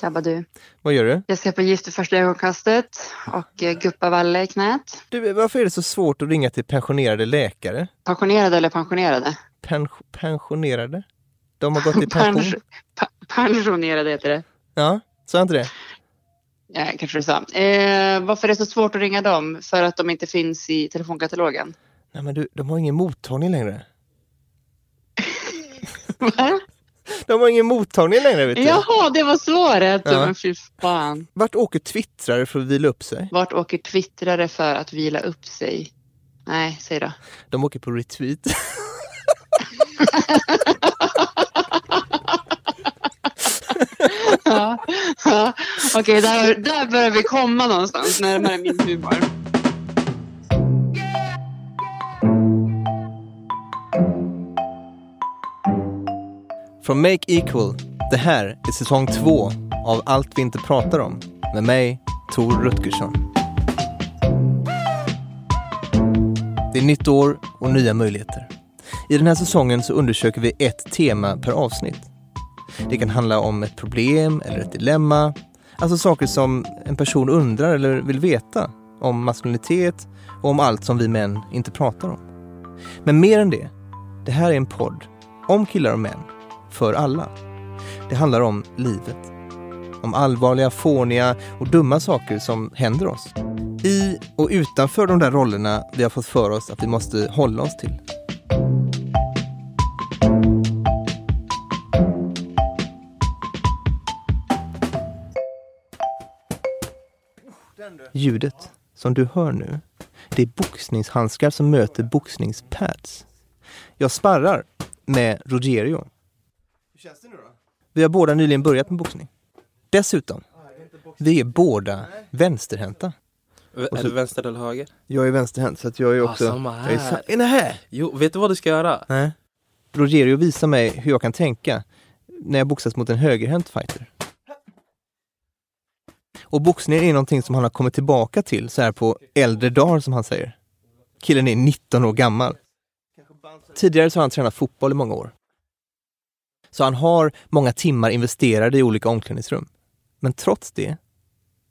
Tjabba du. Vad gör du? Jag ska på Gift vid första ögonkastet och eh, guppa Valle i knät. du? Varför är det så svårt att ringa till pensionerade läkare? Pensionerade eller pensionerade? Pen pensionerade? De har gått i pension? Pens- pa- pensionerade heter det. Ja, sa jag inte det? Ja, kanske du sa. Eh, varför är det så svårt att ringa dem? För att de inte finns i telefonkatalogen? Nej men du, de har ingen mottagning längre. Va? De har ingen mottagning längre vet du. Jaha, det var svaret. Ja. Men fy fan. Vart åker twittrare för att vila upp sig? Vart åker twittrare för att vila upp sig? Nej, säg då. De åker på retweet. Ja, ja. Okej, där, där börjar vi komma någonstans, närmare min humor. Från Make Equal. Det här är säsong två av Allt vi inte pratar om. Med mig, Tor Rutgersson. Det är nytt år och nya möjligheter. I den här säsongen så undersöker vi ett tema per avsnitt. Det kan handla om ett problem eller ett dilemma. Alltså saker som en person undrar eller vill veta om maskulinitet och om allt som vi män inte pratar om. Men mer än det, det här är en podd om killar och män, för alla. Det handlar om livet. Om allvarliga, fåniga och dumma saker som händer oss. I och utanför de där rollerna vi har fått för oss att vi måste hålla oss till. Ljudet som du hör nu, det är boxningshandskar som möter boxningspads. Jag sparrar med Rogerio. Känns det nu då? Vi har båda nyligen börjat med boxning. Dessutom, vi är båda vänsterhänta. Är du vänster eller höger? Jag är vänsterhänt så att jag är Ja, också... samma jag är här. sa- är ni här? Jo, vet du vad du ska göra? Nej. Rogerio visar mig hur jag kan tänka när jag boxas mot en högerhänt fighter. Och boxningen är någonting som han har kommit tillbaka till så här på äldre dagar som han säger. Killen är 19 år gammal. Tidigare så har han tränat fotboll i många år. Så han har många timmar investerade i olika omklädningsrum. Men trots det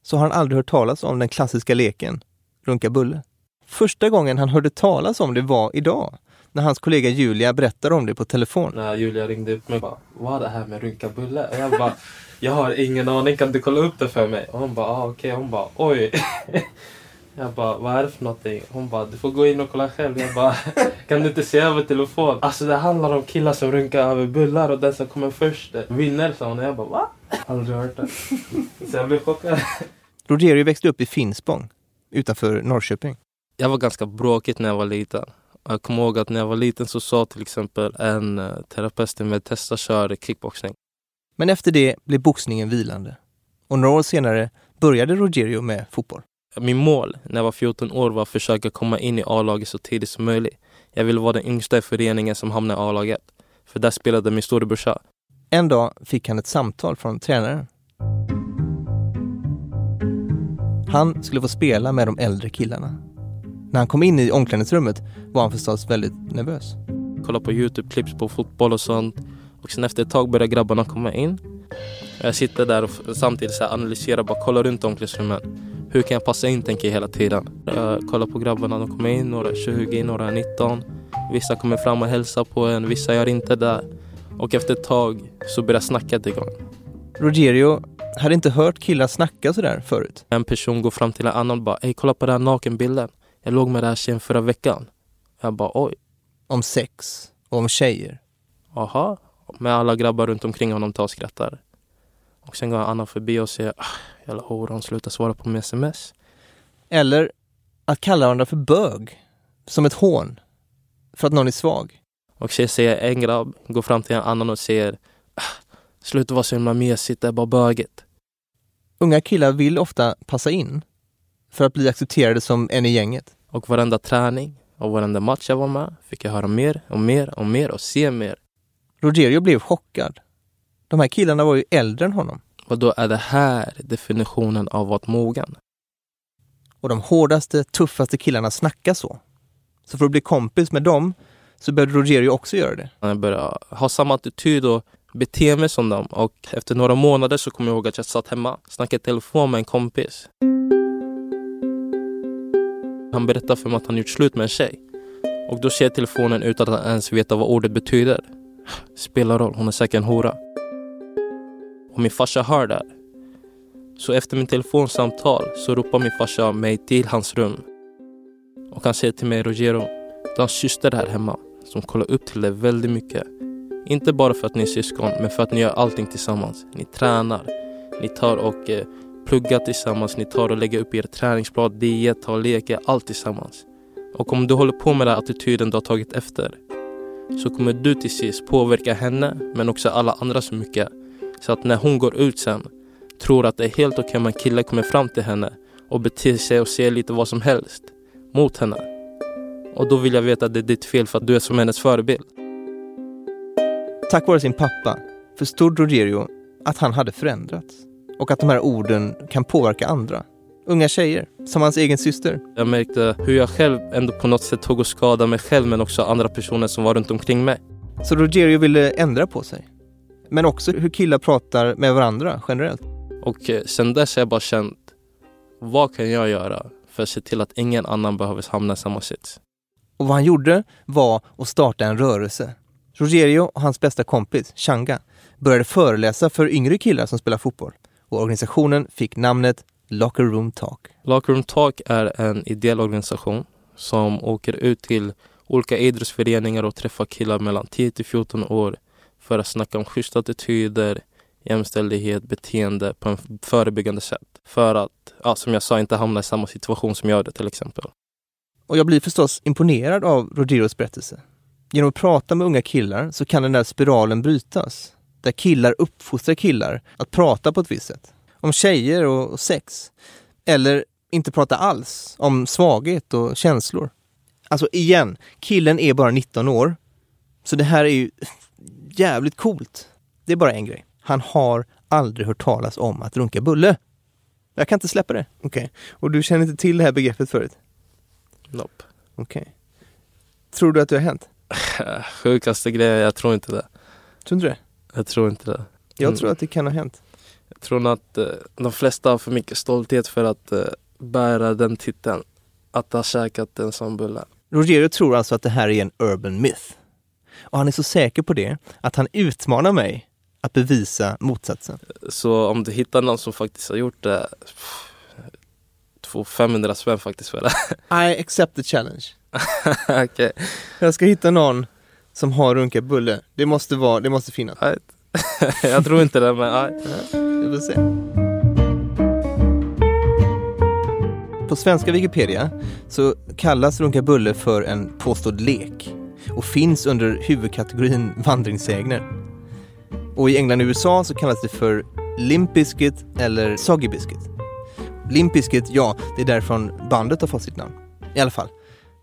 så har han aldrig hört talas om den klassiska leken runka bulle. Första gången han hörde talas om det var idag, när hans kollega Julia berättade om det på telefon. När Julia ringde upp mig och bara Vad är det här med runka bulle? Och jag bara Jag har ingen aning, kan du kolla upp det för mig? Och hon bara ah, okej, hon bara oj. Jag bara vad är det för någonting? Hon bara du får gå in och kolla själv. Jag bara kan du inte se över telefon? Alltså det handlar om killar som runkar över bullar och den som kommer först vinner sa hon. Och jag bara va? Aldrig hört det. Så jag blev chockad. Rogerio växte upp i Finspång, utanför Norrköping. Jag var ganska bråkigt när jag var liten. Jag kommer ihåg att när jag var liten så sa till exempel en eh, terapeut till mig testa köra kickboxning. Men efter det blev boxningen vilande. Och några år senare började Rogerio med fotboll. Min mål när jag var 14 år var att försöka komma in i A-laget så tidigt som möjligt. Jag ville vara den yngsta i föreningen som hamnade i A-laget. För där spelade min storebrorsa. En dag fick han ett samtal från tränaren. Han skulle få spela med de äldre killarna. När han kom in i omklädningsrummet var han förstås väldigt nervös. Kolla på Youtube-klipp på fotboll och sånt. Och sen efter ett tag började grabbarna komma in. Jag sitter där och samtidigt så analyserar, bara kollar runt omklädningsrummet. Hur kan jag passa in tänker jag hela tiden. Jag kollar på grabbarna, de kommer in, några är 20, några är 19. Vissa kommer fram och hälsar på en, vissa gör inte det. Och efter ett tag så börjar snacket igång. Rogerio hade inte hört killar snacka sådär förut. En person går fram till en annan och bara Ey kolla på den här nakenbilden. Jag låg med den här tjejen förra veckan. Jag bara oj, Om sex och om tjejer. aha. Med alla grabbar runt omkring honom tar och skrattar. Och sen går en annan förbi och säger ah, jävla horan, sluta svara på min sms. Eller att kalla varandra för bög. Som ett hån. För att någon är svag. Och så säger en grabb, går fram till en annan och säger ah, Sluta vara så himla mesigt, det är bara böget. Unga killar vill ofta passa in. För att bli accepterade som en i gänget. Och varenda träning och varenda match jag var med fick jag höra mer och mer och mer och se mer. Rogerio blev chockad. De här killarna var ju äldre än honom. Och då är det här definitionen av vara mogen. Och de hårdaste, tuffaste killarna snackar så. Så för att bli kompis med dem så började Rogerio också göra det. Jag började ha samma attityd och bete mig som dem. Och efter några månader så kommer jag ihåg att jag satt hemma och snackade i telefon med en kompis. Han berättade för mig att han gjort slut med en tjej. Och då ser jag telefonen utan att ens veta vad ordet betyder. Spelar roll, hon är säkert en hora. Och min farsa hör det. Så efter min telefonsamtal så ropar min farsa mig till hans rum. Och han säger till mig, Rogero, du har en syster här hemma som kollar upp till dig väldigt mycket. Inte bara för att ni är syskon, men för att ni gör allting tillsammans. Ni tränar, ni tar och eh, pluggar tillsammans, ni tar och lägger upp er träningsblad, diet, tar och leker, allt tillsammans. Och om du håller på med den attityden du har tagit efter så kommer du till sist påverka henne, men också alla andra så mycket. Så att när hon går ut sen tror att det är helt okej om en kille kommer fram till henne och beter sig och säger lite vad som helst mot henne. Och då vill jag veta att det är ditt fel för att du är som hennes förebild. Tack vare sin pappa förstod Rogerio att han hade förändrats. Och att de här orden kan påverka andra. Unga tjejer, som hans egen syster. Jag märkte hur jag själv ändå på något sätt tog och skadade mig själv men också andra personer som var runt omkring mig. Så Rogerio ville ändra på sig. Men också hur killar pratar med varandra generellt. Och eh, sen dess har jag bara känt, vad kan jag göra för att se till att ingen annan behöver hamna i samma sits? Och vad han gjorde var att starta en rörelse. Rogerio och hans bästa kompis, Changa, började föreläsa för yngre killar som spelar fotboll. Och organisationen fick namnet Locker Room Talk. Locker Room Talk är en ideell organisation som åker ut till olika idrottsföreningar och träffar killar mellan 10 till 14 år för att snacka om schyssta attityder, jämställdhet, beteende på en förebyggande sätt. För att, ja, som jag sa, inte hamna i samma situation som jag gjorde till exempel. Och jag blir förstås imponerad av Rodrios berättelse. Genom att prata med unga killar så kan den där spiralen brytas. Där killar uppfostrar killar att prata på ett visst sätt. Om tjejer och sex. Eller inte prata alls om svaghet och känslor. Alltså igen, killen är bara 19 år. Så det här är ju jävligt coolt. Det är bara en grej. Han har aldrig hört talas om att runka bulle. Jag kan inte släppa det. Okej. Och du känner inte till det här begreppet förut? Nope. Okej. Tror du att det har hänt? Sjukaste grejen, jag tror inte det. Tror du inte det? Jag tror inte det. Jag Mm. tror att det kan ha hänt. Jag tror att eh, de flesta har för mycket stolthet för att eh, bära den titeln. Att ha käkat en sån bulle. Rogerio tror alltså att det här är en urban myth. Och han är så säker på det att han utmanar mig att bevisa motsatsen. Så om du hittar någon som faktiskt har gjort det, pff, två 500 spänn faktiskt för det. I accept the challenge. Okej. Jag ska hitta någon som har runkat bulle. Det måste vara, det måste finnas. Nej. jag tror inte det men nej. Vi får se. På svenska Wikipedia så kallas runka bulle för en påstådd lek och finns under huvudkategorin vandringssägner. Och i England och USA så kallas det för limp biscuit eller soggy biscuit. Limp biscuit, ja, det är därifrån bandet har fått sitt namn. I alla fall.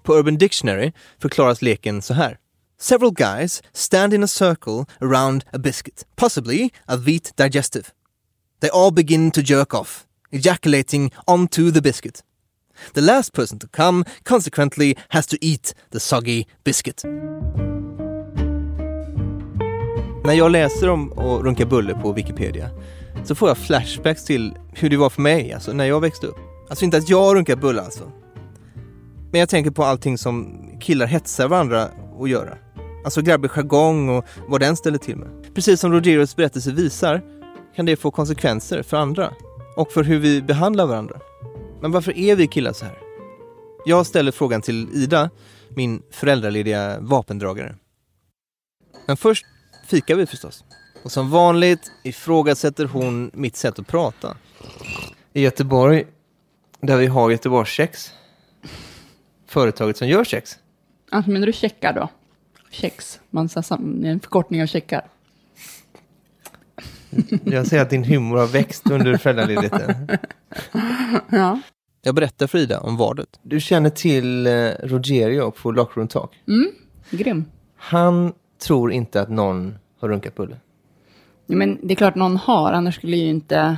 På Urban Dictionary förklaras leken så här. Several guys stand in a circle around a biscuit, possibly a wheat digestive. They all begin to jerk off, ejaculating onto the biscuit. The last person to come, consequently, has to eat the soggy biscuit. När jag läser om att runka bulle på Wikipedia så får jag flashbacks till hur det var för mig, alltså när jag växte upp. Alltså inte att jag runkar bulle alltså. Men jag tänker på allting som killar hetsar varandra att göra. Alltså grabbig jargong och vad den ställer till med. Precis som Rogerios berättelse visar kan det få konsekvenser för andra och för hur vi behandlar varandra. Men varför är vi killar så här? Jag ställer frågan till Ida, min föräldralediga vapendragare. Men först fikar vi förstås. Och som vanligt ifrågasätter hon mitt sätt att prata. I Göteborg, där vi har Göteborgs kex, företaget som gör kex, Alltså menar du checkar då? Kex, man sa sam- en förkortning av checkar. Jag ser att din humor har växt under föräldraledigheten. Ja. Jag berättar för Ida om vadet. Du känner till eh, Rogerio på Lockroom Talk. Grym. Han tror inte att någon har runkat Bulle. Ja, men det är klart någon har, annars skulle ju inte...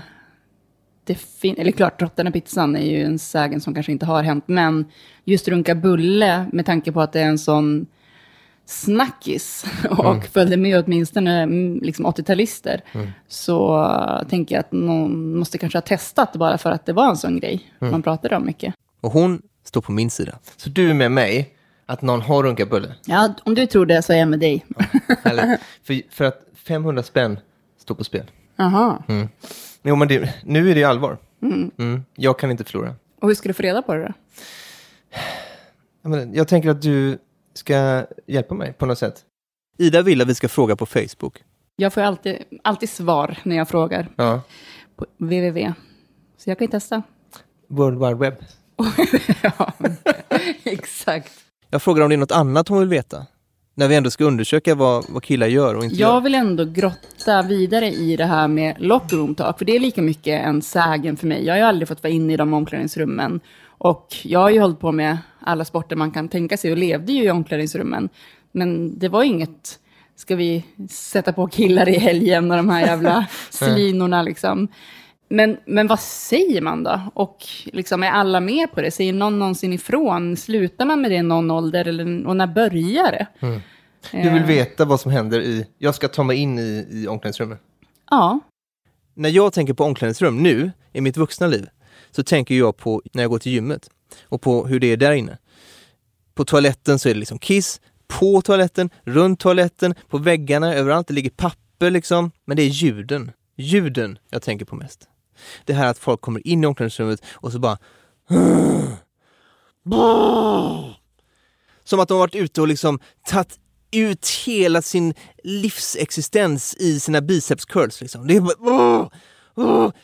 Det fin- eller klart, Råttorna pizzan är ju en sägen som kanske inte har hänt, men just runka bulle, med tanke på att det är en sån snackis och följde med åtminstone mm, liksom 80-talister, så uh, tänker jag att någon måste kanske ha testat bara för att det var en sån grej man pratade om mycket. Och hon står på min sida. Så du är med mig att någon har runkat Bulle? Ja, om du tror det så är jag med dig. Eller, för, för att 500 spänn står på spel. Jaha. Jo, men det, nu är det allvar. Mm. Jag kan inte förlora. Och hur ska du få reda på det då? Jag tänker att du ska hjälpa mig på något sätt. Ida vill att vi ska fråga på Facebook. Jag får alltid, alltid svar när jag frågar Ja. på www. Så jag kan ju testa. World Wide Web. ja, exakt. Jag frågar om det är något annat hon vill veta. När vi ändå ska undersöka vad, vad killar gör och inte Jag gör. vill ändå grotta vidare i det här med locker room talk, för det är lika mycket en sägen för mig. Jag har ju aldrig fått vara inne i de omklädningsrummen. Och jag har ju hållit på med alla sporter man kan tänka sig och levde ju i omklädningsrummen. Men det var inget, ska vi sätta på killar i helgen och de här jävla slinorna liksom. Men, men vad säger man då? Och liksom, är alla med på det? Säger någon någonsin ifrån? Slutar man med det i någon ålder? Eller, och när börjar det? Du vill veta vad som händer i... Jag ska ta mig in i, i omklädningsrummet. Ja. När jag tänker på omklädningsrum nu, i mitt vuxna liv, så tänker jag på när jag går till gymmet och på hur det är där inne. På toaletten så är det liksom kiss, på toaletten, runt toaletten, på väggarna, överallt. Det ligger papper liksom. Men det är ljuden. Ljuden jag tänker på mest. Det här att folk kommer in i omklädningsrummet och så bara... Som att de har varit ute och liksom tagit ut hela sin livsexistens i sina biceps curls. Liksom. Det är bara,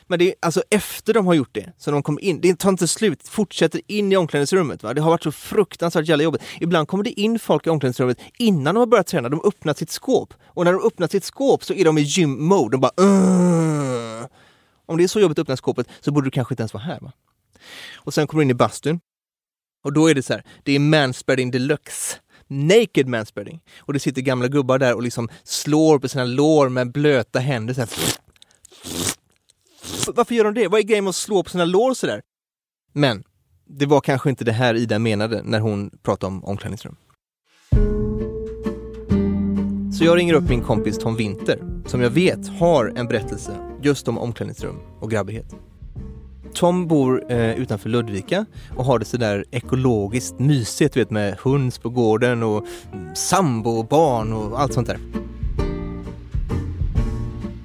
men det är alltså efter de har gjort det, så de kommer in, det tar inte slut, fortsätter in i omklädningsrummet. Va? Det har varit så fruktansvärt jävla jobbigt. Ibland kommer det in folk i omklädningsrummet innan de har börjat träna, de öppnar sitt skåp. Och när de öppnar sitt skåp så är de i gym-mode, de bara "Ugh." Om det är så jobbigt att öppna skåpet så borde du kanske inte ens vara här. Va? Och sen kommer du in i bastun. Och då är det så här, det är manspreading deluxe. Naked manspreading. Och det sitter gamla gubbar där och liksom slår på sina lår med blöta händer. Så här. Varför gör de det? Vad är grejen med att slå på sina lår sådär? Men det var kanske inte det här Ida menade när hon pratade om omklädningsrum. Så jag ringer upp min kompis Tom Winter, som jag vet har en berättelse just om omklädningsrum och grabbighet. Tom bor eh, utanför Ludvika och har det sådär ekologiskt mysigt, du vet med höns på gården och sambo och barn och allt sånt där.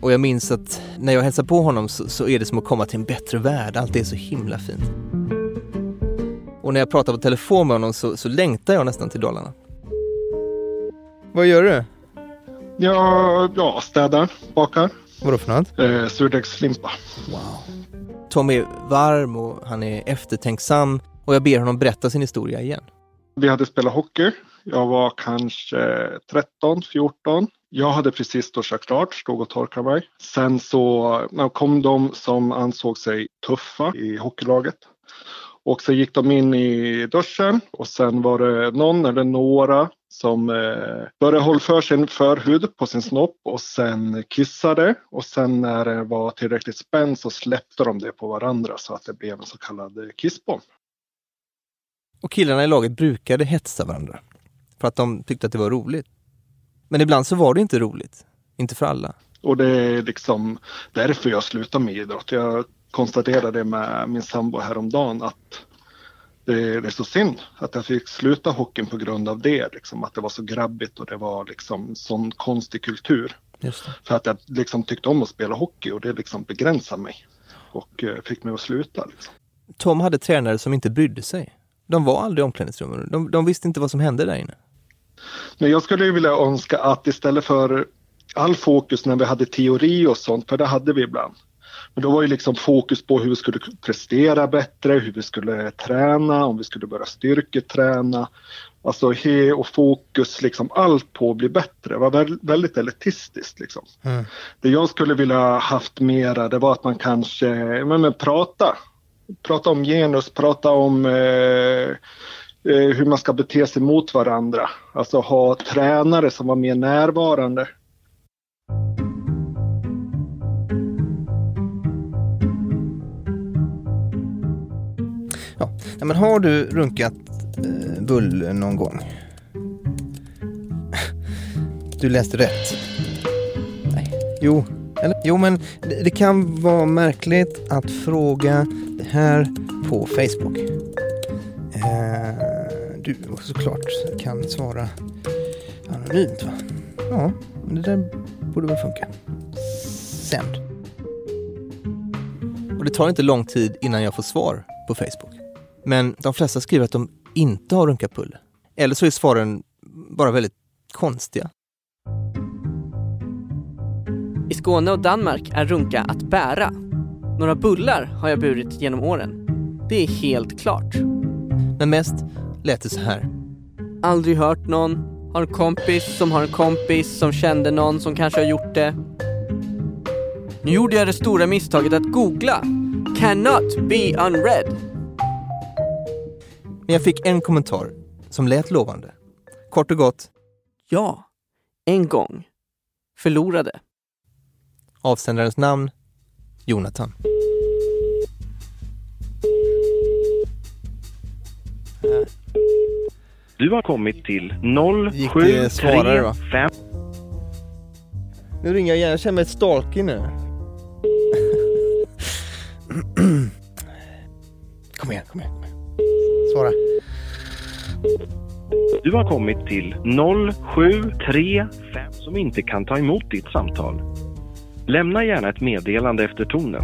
Och jag minns att när jag hälsar på honom så, så är det som att komma till en bättre värld. Allt är så himla fint. Och när jag pratar på telefon med honom så, så längtar jag nästan till Dalarna. Vad gör du? Ja, ja städar, bakar. Vadå för något? Eh, surdegslimpa. Tom är varm och han är eftertänksam och jag ber honom berätta sin historia igen. Vi hade spelat hockey. Jag var kanske 13, 14. Jag hade precis duschat klart, stod och torkade mig. Sen så kom de som ansåg sig tuffa i hockeylaget. Och så gick de in i duschen och sen var det någon eller några som eh, började hålla för sin förhud på sin snopp och sen kissade. Och sen när det var tillräckligt spänt så släppte de det på varandra så att det blev en så kallad kissbomb. Och killarna i laget brukade hetsa varandra för att de tyckte att det var roligt. Men ibland så var det inte roligt. Inte för alla. Och det är liksom därför jag slutar med idrott. Jag konstaterade med min sambo häromdagen att det, är så synd att jag fick sluta hockeyn på grund av det. Liksom, att det var så grabbigt och det var liksom sån konstig kultur. För att jag liksom tyckte om att spela hockey och det liksom begränsade mig. Och eh, fick mig att sluta. Liksom. Tom hade tränare som inte brydde sig. De var aldrig i omklädningsrummen. De, de visste inte vad som hände där inne. Men jag skulle ju vilja önska att istället för all fokus när vi hade teori och sånt, för det hade vi ibland. Men då var ju liksom fokus på hur vi skulle prestera bättre, hur vi skulle träna, om vi skulle börja styrketräna. Alltså he och fokus, liksom allt på att bli bättre. Det var väldigt, elitistiskt liksom. Mm. Det jag skulle vilja haft mera, det var att man kanske, men, men prata. Prata om genus, prata om eh, Eh, hur man ska bete sig mot varandra. Alltså ha tränare som var mer närvarande. Ja. Men har du runkat eh, bull någon gång? Du läste rätt. Nej. Jo, eller? Jo, men det, det kan vara märkligt att fråga det här på Facebook. Du såklart kan svara anonymt va? Ja, men det där borde väl funka. Sänd. Och det tar inte lång tid innan jag får svar på Facebook. Men de flesta skriver att de inte har runkat pulle. Eller så är svaren bara väldigt konstiga. I Skåne och Danmark är runka att bära. Några bullar har jag burit genom åren. Det är helt klart. Men mest lät det så här. Aldrig hört någon. Har en kompis som har en kompis som kände någon som kanske har gjort det. Nu gjorde jag det stora misstaget att googla. Cannot be unread. Men jag fick en kommentar som lät lovande. Kort och gott, Ja, en gång. Förlorade. avsändarens namn Jonathan. Äh. Du har kommit till Gick det svarare, va? 0735. Nu ringer jag igen, jag känner mig stalkig nu. kom igen, kom igen, kom igen. Svara. Du har kommit till 0735 som inte kan ta emot ditt samtal. Lämna gärna ett meddelande efter tonen.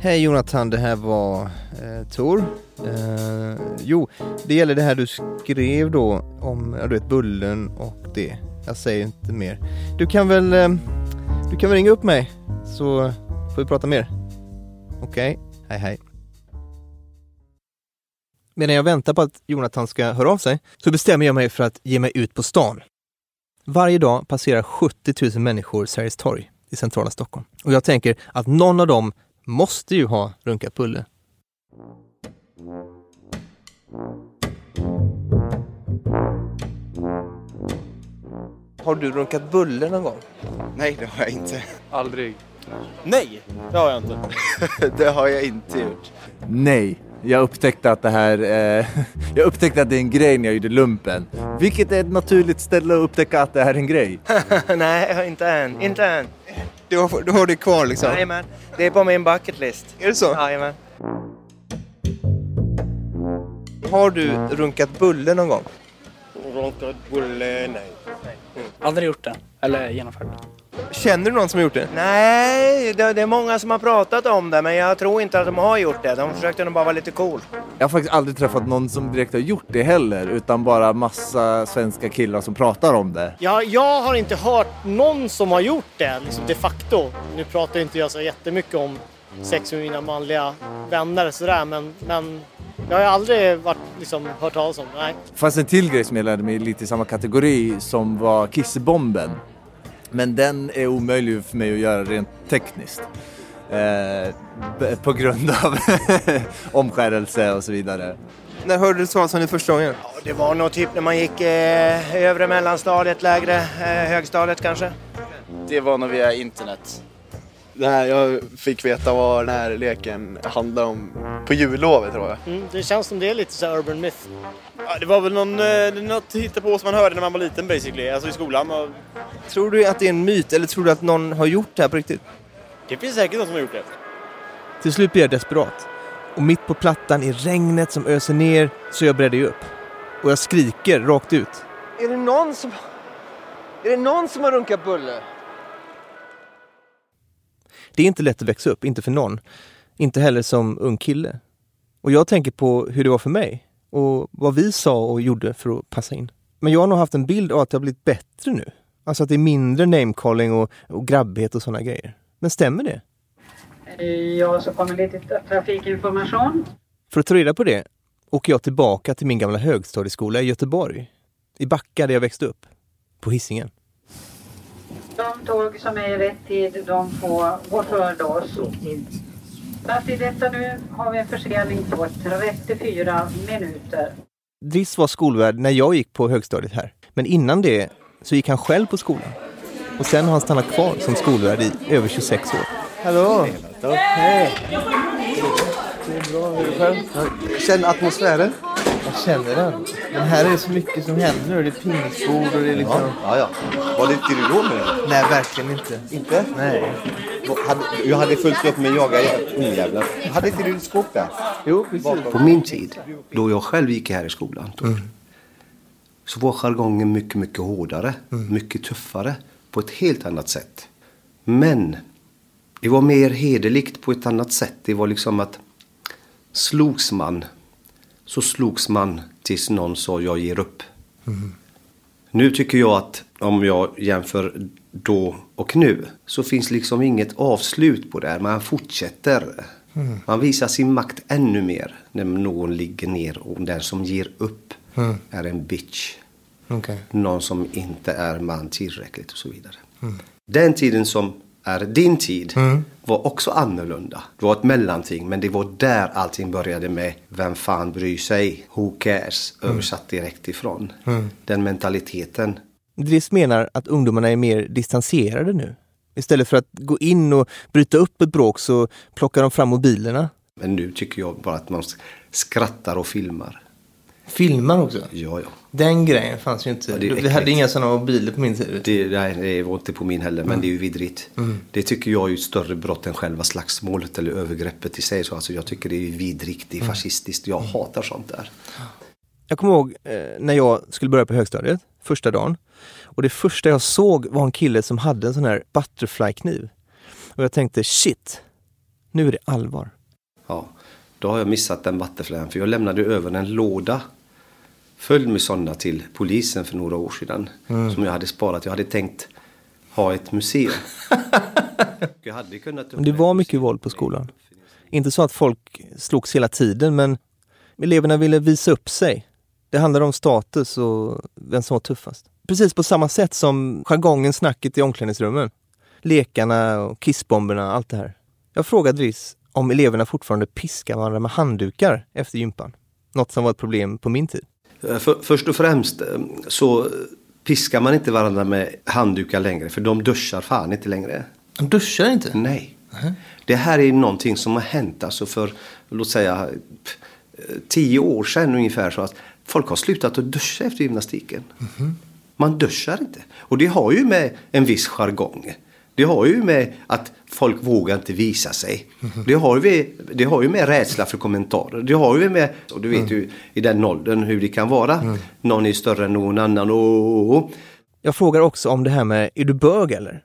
Hej Jonathan, det här var eh, Tor. Eh, jo, det gäller det här du skrev då om, ja, du vet, Bullen och det. Jag säger inte mer. Du kan väl, eh, du kan väl ringa upp mig så får vi prata mer. Okej, hej hej. Medan jag väntar på att Jonathan ska höra av sig så bestämmer jag mig för att ge mig ut på stan. Varje dag passerar 70 000 människor Sergels torg i centrala Stockholm. Och jag tänker att någon av dem måste ju ha runkat pulle. Har du runkat bulle någon gång? Nej, det har jag inte. Aldrig. Nej, det har jag inte. det har jag inte gjort. Nej, jag upptäckte att det här, eh, jag upptäckte att det är en grej när jag gjorde lumpen. Vilket är ett naturligt ställe att upptäcka att det här är en grej. Nej, inte än. Inte än. Du har, du har det kvar liksom? Jajamän, det är på min bucket list. Är det så? Jajamän. Har du runkat bulle någon gång? Runkat bulle, nej. Aldrig gjort det. Eller genomfört det. Känner du någon som har gjort det? Nej, det, det är många som har pratat om det men jag tror inte att de har gjort det. De försökte nog bara vara lite cool. Jag har faktiskt aldrig träffat någon som direkt har gjort det heller, utan bara massa svenska killar som pratar om det. Ja, jag har inte hört någon som har gjort det liksom de facto. Nu pratar inte jag så jättemycket om sex med mina manliga vänner sådär men, men jag har aldrig varit, liksom, hört talas om det. Nej. Det fanns en till grej som jag lärde mig lite i samma kategori som var kissebomben. Men den är omöjlig för mig att göra rent tekniskt. Eh, på grund av omskärelse och så vidare. När hörde du talas om det första gången? Ja, det var nog typ när man gick eh, övre mellanstadiet, lägre eh, högstadiet kanske. Det var nog via internet. Här, jag fick veta vad den här leken handlar om på jullovet tror jag. Mm, det känns som det är lite så här urban myth. Ja, det var väl någon, eh, något hittepå som man hörde när man var liten basically, alltså i skolan. Och... Tror du att det är en myt eller tror du att någon har gjort det här på riktigt? Det finns säkert någon som har gjort det. Till slut blir jag desperat. Och mitt på plattan i regnet som öser ner så jag bredde upp. Och jag skriker rakt ut. Är det någon som... Är det någon som har runkat bulle? Det är inte lätt att växa upp, inte för någon. Inte heller som ung kille. Och jag tänker på hur det var för mig och vad vi sa och gjorde för att passa in. Men jag har nog haft en bild av att det har blivit bättre nu. Alltså att det är mindre namecalling och, och grabbighet och sådana grejer. Men stämmer det? Ja, så kommer lite trafikinformation. För att ta reda på det åker jag tillbaka till min gamla högstadieskola i Göteborg. I Backa där jag växte upp. På Hisingen. De tåg som är i rätt tid, de får gå före oss. Så att i detta nu har vi en försening på 34 minuter. Driss var skolvärd när jag gick på högstadiet här. Men innan det så gick han själv på skolan. Och sen har han stannat kvar som skolvärd i över 26 år. Hallå! Hej! Det är bra. Hur är det själv? Känn atmosfären. Jag känner den. Men här är det så mycket som händer nu. Det är pingisbord och det är liksom... Ja, ja. Var det inte du då med? Nej, verkligen inte. Inte? Nej. Hade, jag hade fullt upp med jaga ungjävlar. Hade inte du ett skåp där? Jo, precis. På min tid, då jag själv gick här i skolan, Mm. så var jargongen mycket, mycket hårdare. Mycket tuffare. På ett helt annat sätt. Men det var mer hederligt på ett annat sätt. Det var liksom att slogs man, så slogs man tills någon sa jag ger upp. Nu tycker jag att om jag jämför då och nu så finns liksom inget avslut på det här. Man fortsätter. Mm. Man visar sin makt ännu mer när någon ligger ner och den som ger upp Mm. är en bitch. Okej. Någon som inte är man tillräckligt och så vidare. Mm. Den tiden som är din tid Mm. var också annorlunda. Det var ett mellanting men det var där allting började med vem fan bryr sig? Who cares? Översatt direkt ifrån. Mm. Den mentaliteten. Driss menar att ungdomarna är mer distanserade nu. Istället för att gå in och bryta upp ett bråk så plockar de fram mobilerna. Men nu tycker jag bara att man skrattar och filmar. Filmar också? Ja, ja. Den grejen fanns ju inte. Ja, det är vi hade inga sådana mobiler på min tid. Det, nej, det var inte på min heller, men Mm. det är ju vidrigt. Mm. Det tycker jag är ett större brott än själva slagsmålet eller övergreppet i sig. Så alltså, jag tycker det är vidrigt, det är Mm. fascistiskt. Jag hatar sånt där. Jag kommer ihåg eh, när jag skulle börja på högstadiet, första dagen. Och det första jag såg var en kille som hade en sån här butterflykniv. Och jag tänkte shit, nu är det allvar. Ja, då har jag missat den vattenflän för jag lämnade över en låda full med sådana till polisen för några år sedan. Mm. Som jag hade sparat. Jag hade tänkt ha ett museum. jag hade kunnat Men det var mycket våld på skolan. Inte så att folk slogs hela tiden, men eleverna ville visa upp sig. Det handlade om status och vem som var tuffast. Precis på samma sätt som jargongen, snacket i omklädningsrummen. Lekarna och kissbomberna, allt det här. Jag frågade Driss om eleverna fortfarande piskar varandra med handdukar efter gympan. Något som var ett problem på min tid. Eh, För, först och främst eh, så piskar man inte varandra med handdukar längre. För de duschar fan inte längre. De duschar inte? Nej. Det här är någonting som har hänt alltså för, låt säga, eh, tio år sedan ungefär. Så att folk har slutat att duscha efter gymnastiken. Man duschar inte. Och det har ju med en viss jargong. Det har ju med att folk vågar inte visa sig. Det, har ju, det har ju med rädsla för kommentarer. Det har ju med, och du vet ju i den åldern hur det kan vara. Någon är större än någon annan. Och, Jag frågar också om det här med, är du bög eller?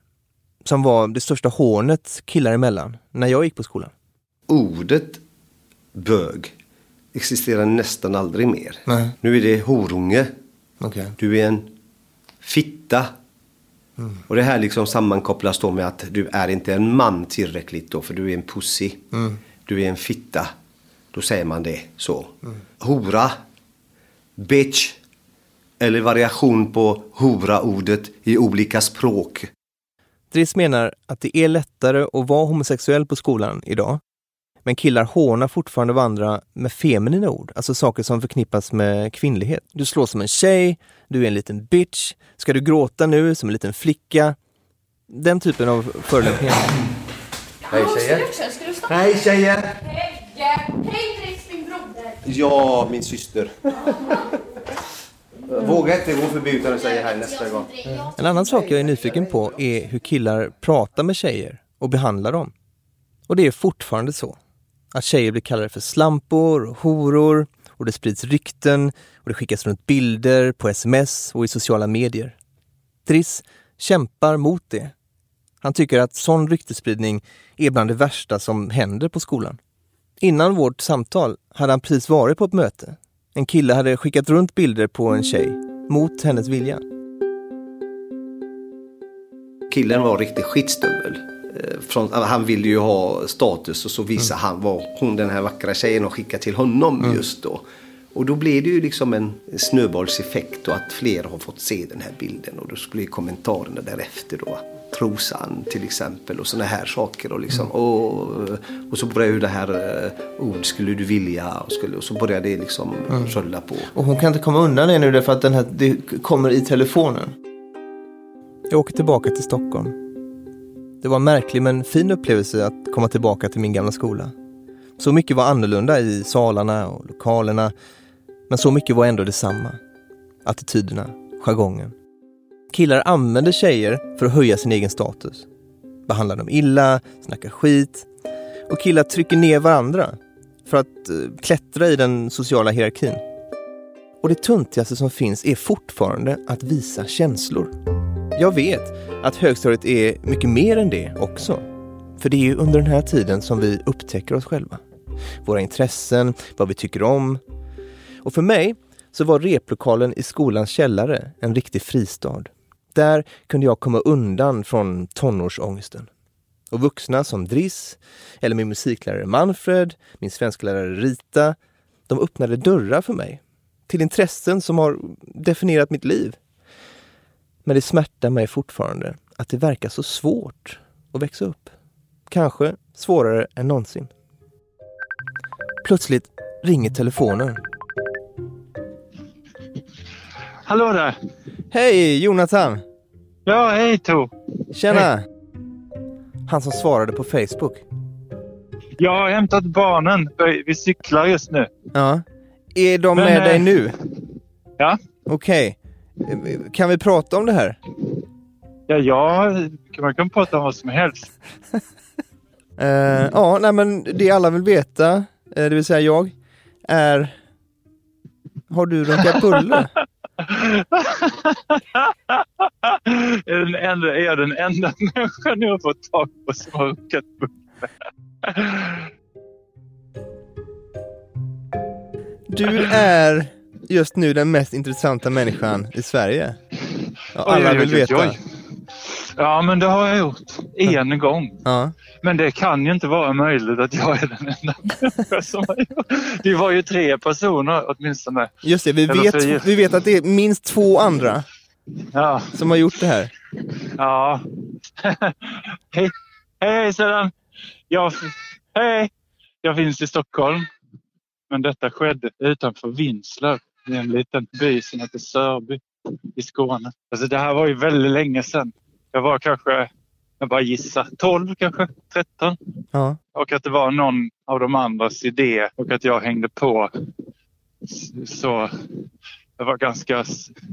Som var det största hånet killar emellan när jag gick på skolan. ordet bög existerar nästan aldrig mer. Nej. Nu är det horunge. Okej. Du är en fitta. Och det här liksom sammankopplas då med att du är inte en man tillräckligt då för du är en pussy. Mm. Du är en fitta. Då säger man det så. Hora. Bitch. Eller variation på hora-ordet i olika språk. Driss menar att det är lättare att vara homosexuell på skolan idag. Men killar hånar fortfarande varandra med feminina ord, alltså saker som förknippas med kvinnlighet. Du slår som en tjej, du är en liten bitch, ska du gråta nu som en liten flicka? Den typen av förolämpningar. Hej tjejer. Ska du stoppa? Hej tjejer. Hej! Hej Dries, min broder! Ja, min syster. Våga inte gå förbi utan att säga hej nästa gång. En annan sak jag är nyfiken på är hur killar pratar med tjejer och behandlar dem. Och det är fortfarande så att tjejer blir kallade för slampor och horor och det sprids rykten och det skickas runt bilder på sms och i sociala medier. Driss kämpar mot det. Han tycker att sån ryktespridning är bland det värsta som händer på skolan. Innan vårt samtal hade han precis varit på ett möte. En kille hade skickat runt bilder på en tjej, mot hennes vilja. Killen var riktigt skitstövel. Från, han ville ju ha status och så visade han vad hon den här vackra tjejen har skickat till honom just då. Och då blir det ju liksom en snöbollseffekt och att fler har fått se den här bilden och då blir kommentarerna därefter då. Trosan till exempel och sådana här saker och liksom och, och så börjar ju det här eh, ord skulle du vilja och, skulle, och så börjar det liksom Mm. rulla på. Och hon kan inte komma undan det nu därför att den här, det kommer i telefonen. Jag åker tillbaka till Stockholm. Det var en märklig men fin upplevelse att komma tillbaka till min gamla skola. Så mycket var annorlunda i salarna och lokalerna. Men så mycket var ändå detsamma. Attityderna, jargongen. Killar använder tjejer för att höja sin egen status. Behandlar dem illa, snackar skit. Och killar trycker ner varandra för att eh, klättra i den sociala hierarkin. Och det töntigaste som finns är fortfarande att visa känslor. Jag vet att högstadiet är mycket mer än det också. För det är ju under den här tiden som vi upptäcker oss själva. Våra intressen, vad vi tycker om. Och för mig så var replokalen i skolans källare en riktig fristad. Där kunde jag komma undan från tonårsångesten. Och vuxna som Driss, eller min musiklärare Manfred, min svensklärare Rita, de öppnade dörrar för mig. Till intressen som har definierat mitt liv. Men det smärtar mig fortfarande att det verkar så svårt att växa upp. Kanske svårare än någonsin. Plötsligt ringer telefonen. Hallå där! Hej Jonathan! Ja, hej To! Tjena! Han som svarade på Facebook. Jag har hämtat barnen. Vi cyklar just nu. Ja. Är de Men, med eh, dig nu? Ja. Okej. Eh, Kan vi prata om det här? Ja, ja man kan prata om vad som helst. Eh, ja, nej men det alla vill veta, eh, det vill säga jag, är Har du runkat bulle? är, den enda, är jag den enda människan jag har fått tag på som har runkat bulle? Du är just nu den mest intressanta människan i Sverige. Ja, alla Oj, vill oj, veta. oj. Ja, men det har jag gjort. En gång. Ja. Men det kan ju inte vara möjligt att jag är den enda människan som har gjort det. var ju tre personer åtminstone. Just det, vi Eller vet, vi vet att det är minst två andra Ja. som har gjort det här. Ja. hej, hej sedan. Jag, hej. Jag finns i Stockholm. Men detta skedde utanför Vinslöv i en liten by som heter Sörby i Skåne. Alltså det här var ju väldigt länge sedan. Jag var kanske, jag bara gissar, 12 kanske, 13. Ja. Och att det var någon av de andras idé och att jag hängde på. Så jag var ganska,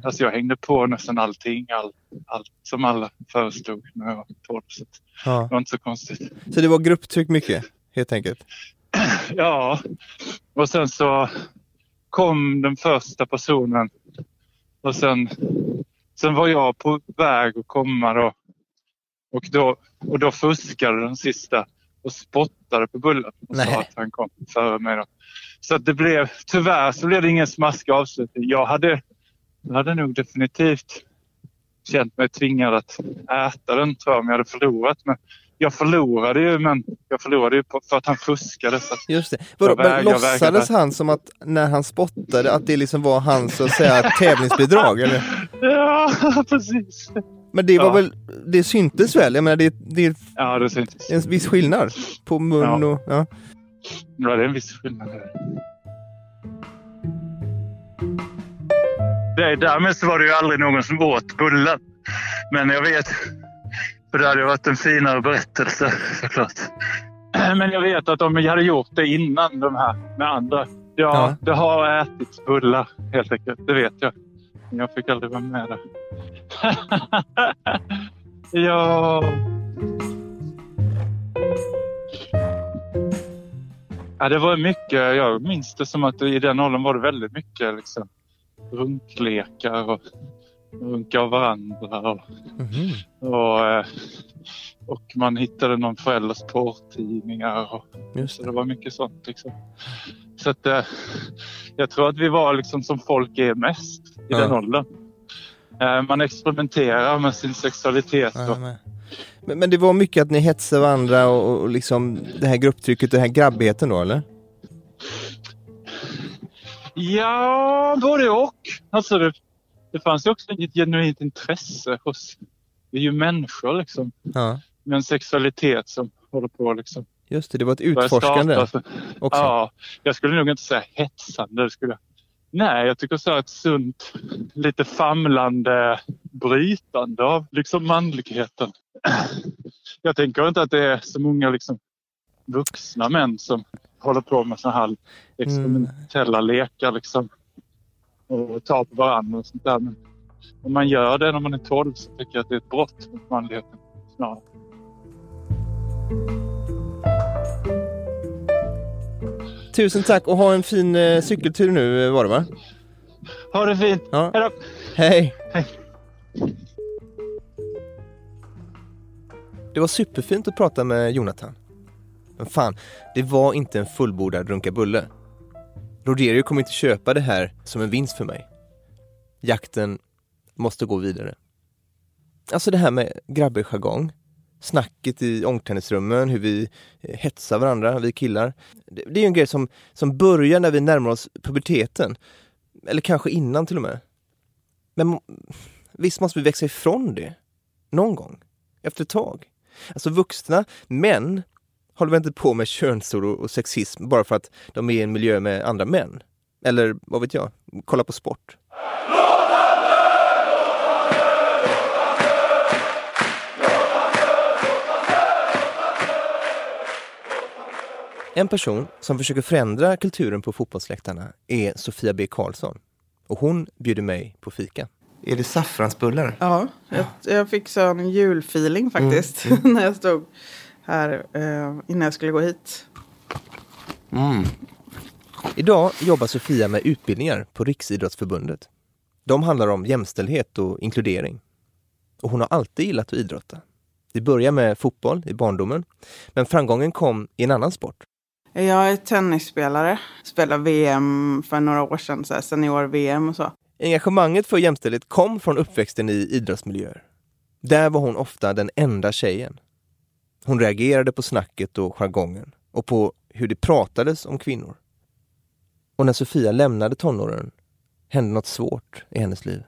alltså jag hängde på nästan allting, all, allt som alla föreslog när jag var 12. Så Ja. det var inte så konstigt. Så det var grupptryck mycket, helt enkelt. Ja, och sen så kom den första personen och sen, sen var jag på väg att komma då. Och då, och då fuskade den sista och spottade på bullen och Nej. sa att han kom före mig. Då. Så att det blev, tyvärr så blev det ingen smaskig avslutning. Jag hade, jag hade nog definitivt känt mig tvingad att äta den tror jag om jag hade förlorat. Men jag förlorade ju, men jag förlorade ju på, för att han fuskade. Så Just det. Vadå, men väg- jag låtsades han som att när han spottade att det liksom var hans så att säga tävlingsbidrag? Eller? Ja, precis. Men det var Ja. väl, det syntes väl? Jag menar det, det, Ja, det syntes. är en viss skillnad på mun Ja. och... Ja. Ja, det är en viss skillnad. Det, därmed så var det ju aldrig någon som åt bullen. Men jag vet, för det hade ju varit en finare berättelse såklart. Men jag vet att om jag hade gjort det innan de här med andra. Ja, Ja. det har ätits bullar helt enkelt. Det vet jag. Men jag fick aldrig vara med där. ja. Ja, det var mycket. Jag minns det som att i den åldern var det väldigt mycket liksom, runklekar och runka av varandra. Och, och, eh, och man hittade någon förälders porrtidningar. Och, Just Så det var mycket sånt. Liksom. Så att, eh, jag tror att vi var liksom som folk är mest i Ja. den åldern. Eh, Man experimenterar med sin sexualitet. Och, men- Men, men det var mycket att ni hetsade varandra och, och liksom det här grupptrycket, den här grabbigheten då eller? Ja, både och. Alltså det, det fanns ju också ett genuint intresse hos... Vi är ju människor liksom. Ja, Med en sexualitet som håller på liksom. just det, det var ett utforskande starta. också. Ja, jag skulle nog inte säga hetsande. Det skulle jag. Nej, jag tycker så här ett sunt, lite famlande brytande av liksom manligheten. Jag tänker inte att det är så många liksom vuxna män som håller på med såna här experimentella lekar liksom. Och tar på varandra och sånt där. Men om man gör det när man är 12 så tycker jag att det är ett brott mot manligheten snarare. Tusen tack och ha en fin eh, cykeltur nu eh, var det va? Ha det fint! Ja. Hej då! Hej! Det var superfint att prata med Jonathan. Men fan, det var inte en fullbordad runkabulle. Rogerio kommer inte köpa det här som en vinst för mig. Jakten måste gå vidare. Alltså det här med grabbig jargong, snacket i omklädningsrummen, hur vi eh, hetsar varandra, vi killar. Det, är ju en grej som, som börjar när vi närmar oss puberteten. Eller kanske innan till och med. Men visst måste vi växa ifrån det? Någon gång? Efter ett tag? Alltså vuxna män håller väl inte på med könsord och och sexism bara för att de är i en miljö med andra män? Eller vad vet jag, kolla på sport. En person som försöker förändra kulturen på fotbollsläktarna är Sofia B Karlsson. Och hon bjuder mig på fika. Är det saffransbullar? Ja, jag, jag fick sån julfeeling faktiskt Mm, när jag stod här eh, innan jag skulle gå hit. Mm. Idag jobbar Sofia med utbildningar på Riksidrottsförbundet. De handlar om jämställdhet och inkludering. Och hon har alltid gillat att idrotta. Det började med fotboll i barndomen, men framgången kom i en annan sport. Jag är tennisspelare, spelade VM för några år sedan, senior-VM och så. Engagemanget för jämställdhet kom från uppväxten i idrottsmiljöer. Där var hon ofta den enda tjejen. Hon reagerade på snacket och jargongen och på hur det pratades om kvinnor. Och när Sofia lämnade tonåren hände något svårt i hennes liv.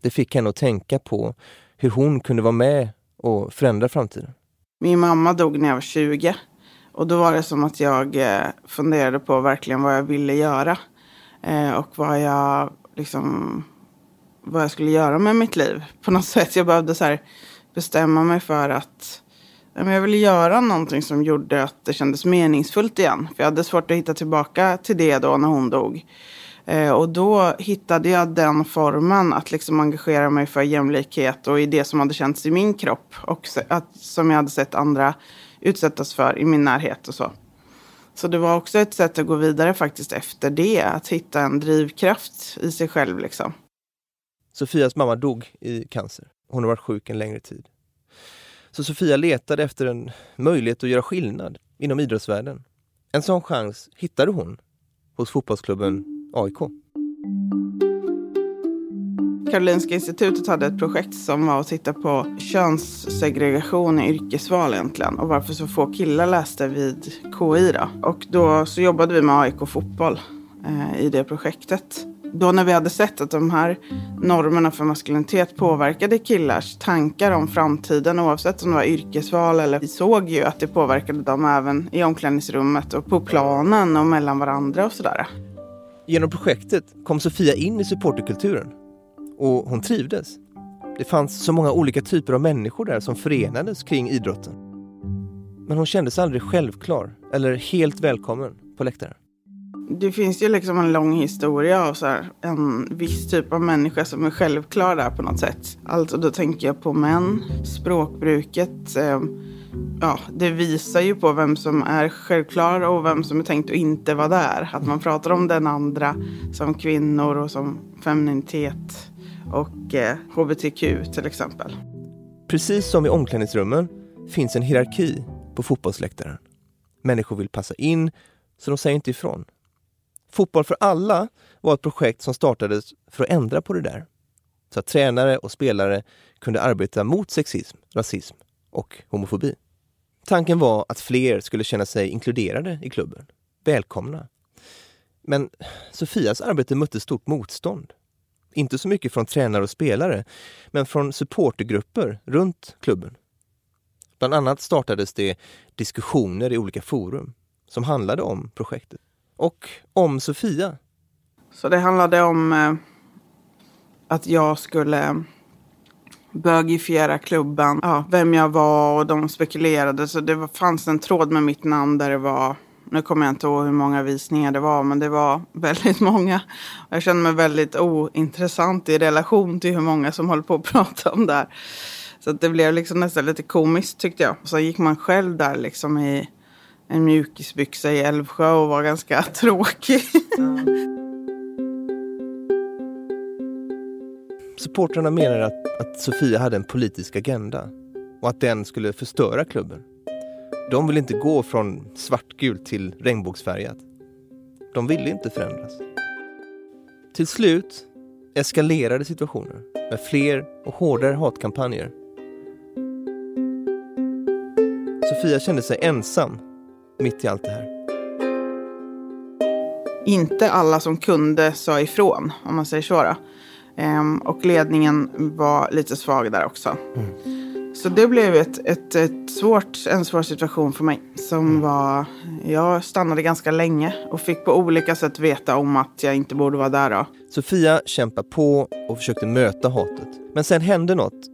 Det fick henne att tänka på hur hon kunde vara med och förändra framtiden. Min mamma dog när jag var 20. Och då var det som att jag eh, funderade på verkligen vad jag ville göra. Eh, och vad jag liksom vad jag skulle göra med mitt liv. På något sätt. Jag behövde så här bestämma mig för att jag ville göra någonting som gjorde att det kändes meningsfullt igen. För jag hade svårt att hitta tillbaka till det då när hon dog. Eh, och då hittade jag den formen att liksom engagera mig för jämlikhet och i det som hade känts i min kropp. Och att, som jag hade sett andra utsättas för i min närhet och så. Så det var också ett sätt att gå vidare faktiskt efter det. Att hitta en drivkraft i sig själv liksom. Sofias mamma dog i cancer. Hon har varit sjuk en längre tid. Så Sofia letade efter en möjlighet att göra skillnad inom idrottsvärlden. En sån chans hittade hon hos fotbollsklubben AIK. Karolinska institutet hade ett projekt som var att titta på könssegregation i yrkesval egentligen och varför så få killar läste vid KI. Då. Och då så jobbade vi med AIK fotboll eh, i det projektet. Då när vi hade sett att de här normerna för maskulinitet påverkade killars tankar om framtiden oavsett om det var yrkesval eller vi såg ju att det påverkade dem även i omklädningsrummet och på planen och mellan varandra och sådär. Genom projektet kom Sofia in i supporterkulturen och hon trivdes. Det fanns så många olika typer av människor där som förenades kring idrotten. Men hon kände sig aldrig självklar eller helt välkommen på läktaren. Det finns ju liksom en lång historia av så här, en viss typ av människa som är självklar där på något sätt. Alltså då tänker jag på män, språkbruket. Eh, ja, det visar ju på vem som är självklar och vem som är tänkt att inte vara där. Att man pratar om den andra som kvinnor och som femininitet och eh, hbtq till exempel. Precis som i omklädningsrummen finns en hierarki på fotbollsläktaren. Människor vill passa in, så de säger inte ifrån. Fotboll för alla var ett projekt som startades för att ändra på det där. Så att tränare och spelare kunde arbeta mot sexism, rasism och homofobi. Tanken var att fler skulle känna sig inkluderade i klubben, välkomna. Men Sofias arbete mötte stort motstånd. Inte så mycket från tränare och spelare, men från supportergrupper runt klubben. Bland annat startades det diskussioner i olika forum som handlade om projektet. Och om Sofia. Så det handlade om eh, att jag skulle bögifiera klubben, ja, vem jag var och de spekulerade. Så det var, fanns en tråd med mitt namn där det var, nu kommer jag inte ihåg hur många visningar det var, men det var väldigt många. Jag kände mig väldigt ointressant i relation till hur många som håller på att prata om det här. Så det blev liksom nästan lite komiskt tyckte jag. Så gick man själv där liksom i en mjukisbyxa i Älvsjö och var ganska tråkig. Supportrarna menar att, att Sofia hade en politisk agenda och att den skulle förstöra klubben. De vill inte gå från svartgult till regnbågsfärgat. De ville inte förändras. Till slut eskalerade situationen med fler och hårdare hatkampanjer. Sofia kände sig ensam mitt i allt det här. Inte alla som kunde sa ifrån, om man säger så. Då. Ehm, och ledningen var lite svag där också. Mm. Så det blev ett, ett, ett svårt, en svår situation för mig. Som mm. var, jag stannade ganska länge och fick på olika sätt veta om att jag inte borde vara där. Då. Sofia kämpade på och försökte möta hatet. Men sen hände något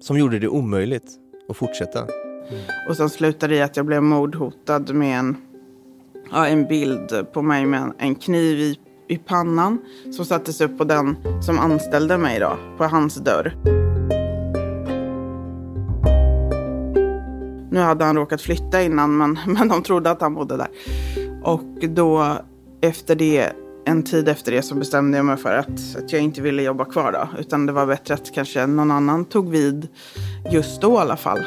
som gjorde det omöjligt att fortsätta. Mm. Och sen slutade det i att jag blev mordhotad med en, ja, en bild på mig med en, en kniv i i pannan som sattes upp på den som anställde mig då, på hans dörr. Nu hade han råkat flytta innan men, men de trodde att han bodde där. Och då efter det, en tid efter det så bestämde jag mig för att, att jag inte ville jobba kvar då. Utan det var bättre att kanske någon annan tog vid just då i alla fall.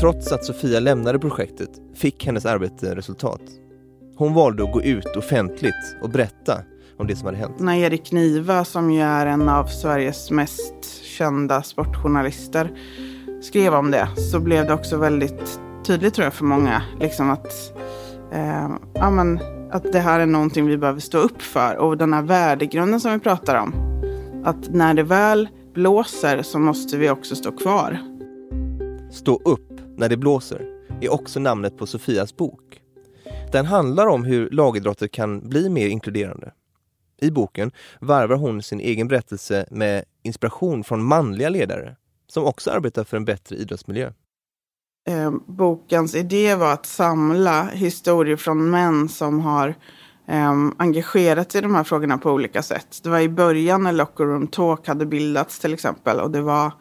Trots att Sofia lämnade projektet fick hennes arbete resultat. Hon valde att gå ut offentligt och berätta om det som hade hänt. När Erik Niva, som ju är en av Sveriges mest kända sportjournalister, skrev om det så blev det också väldigt tydligt tror jag för många. Liksom att, eh, ja, men, att det här är någonting vi behöver stå upp för. Och den här värdegrunden som vi pratar om. Att när det väl blåser så måste vi också stå kvar. Stå upp när det blåser är också namnet på Sofias bok. Den handlar om hur lagidrotter kan bli mer inkluderande. I boken varvar hon sin egen berättelse med inspiration från manliga ledare som också arbetar för en bättre idrottsmiljö. Eh, bokens idé var att samla historier från män som har eh, engagerat sig i de här frågorna på olika sätt. Det var i början när Locker Room Talk hade bildats till exempel och det var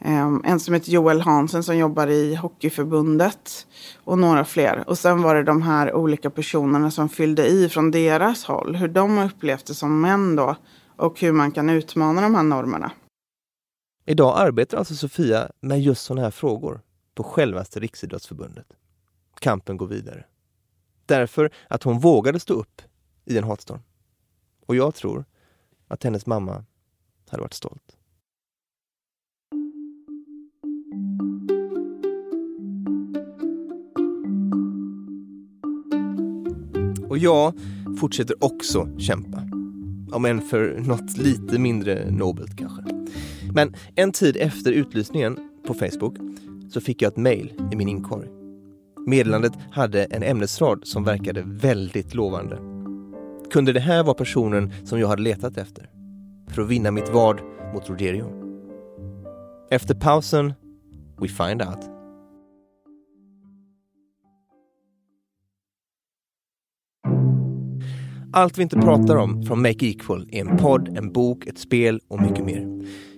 Ehm, en som heter Joel Hansen som jobbar i Hockeyförbundet. Och några fler. Och sen var det de här olika personerna som fyllde i från deras håll. Hur de har upplevt det som män då. Och hur man kan utmana de här normerna. Idag arbetar alltså Sofia med just sådana här frågor på självaste Riksidrottsförbundet. Kampen går vidare. Därför att hon vågade stå upp i en hatstorm. Och jag tror att hennes mamma hade varit stolt. Och jag fortsätter också kämpa. Om än för något lite mindre nobelt kanske. Men en tid efter utlysningen på Facebook så fick jag ett mejl i min inkorg. Meddelandet hade en ämnesrad som verkade väldigt lovande. Kunde det här vara personen som jag hade letat efter? För att vinna mitt vad mot Rogerio? Efter pausen, we find out. Allt vi inte pratar om från Make Equal är en podd, en bok, ett spel och mycket mer.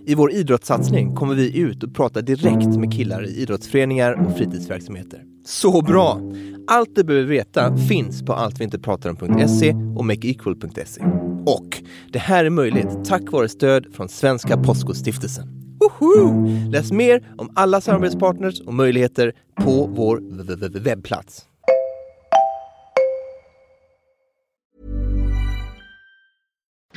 I vår idrottssatsning kommer vi ut och pratar direkt med killar i idrottsföreningar och fritidsverksamheter. Så bra! Allt du behöver veta finns på alltviintepratarom.se och makeequal.se. Och det här är möjligt tack vare stöd från Svenska Postkodstiftelsen. Woho! Läs mer om alla samarbetspartners och möjligheter på vår webbplats.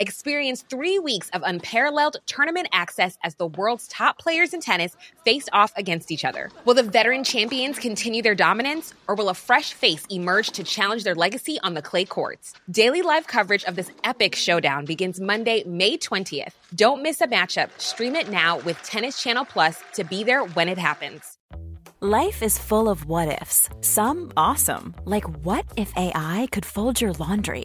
Experience three weeks of unparalleled tournament access as the world's top players in tennis face off against each other. Will the veteran champions continue their dominance, or will a fresh face emerge to challenge their legacy on the clay courts? Daily live coverage of this epic showdown begins Monday, May 20th. Don't miss a matchup. Stream it now with Tennis Channel Plus to be there when it happens. Life is full of what ifs. Some awesome, like what if AI could fold your laundry?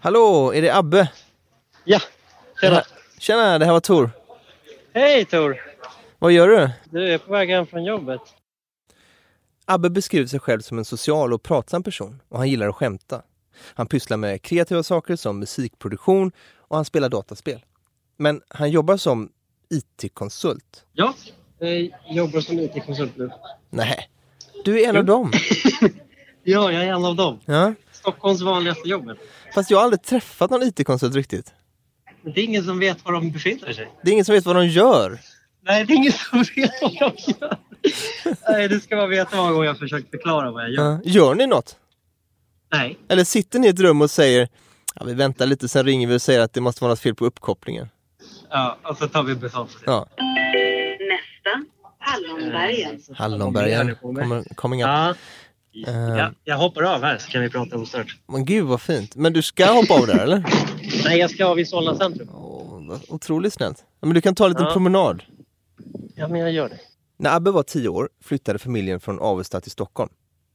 Hallå, är det Abbe? Ja, tjena. Tjena, det här var Tor. Hej Tor! Vad gör du? Du är på väg hem från jobbet. Abbe beskriver sig själv som en social och pratsam person och han gillar att skämta. Han pysslar med kreativa saker som musikproduktion och han spelar dataspel. Men han jobbar som IT-konsult. Ja, jag jobbar som IT-konsult nu. Nej, du är en av dem. Ja, jag är en av dem. Ja. Stockholms vanligaste jobbet. Fast jag har aldrig träffat någon IT-konsult riktigt. Men det är ingen som vet var de befinner sig. Det är ingen som vet vad de gör. Nej, det är ingen som vet vad de gör. Nej, det ska man veta många gånger jag har försökt förklara vad jag gör. Ja. Gör ni något? Nej. Eller sitter ni i ett rum och säger ja, vi väntar lite, sen ringer vi och säger att det måste vara något fel på uppkopplingen. Ja, och så tar vi betalt för det. Ja. Nästa, Hallonbergen. Hallonbergen kommer, coming up. Ja. Eh, Ja, jag hoppar av här så kan vi prata ostört. Men gud vad fint. Men du ska hoppa av där eller? Nej, jag ska av i Solna centrum. Vad Otroligt snällt. Men du kan ta en liten Ja. promenad. Ja, men jag gör det. När Abbe var tio år flyttade familjen från Avesta till Stockholm.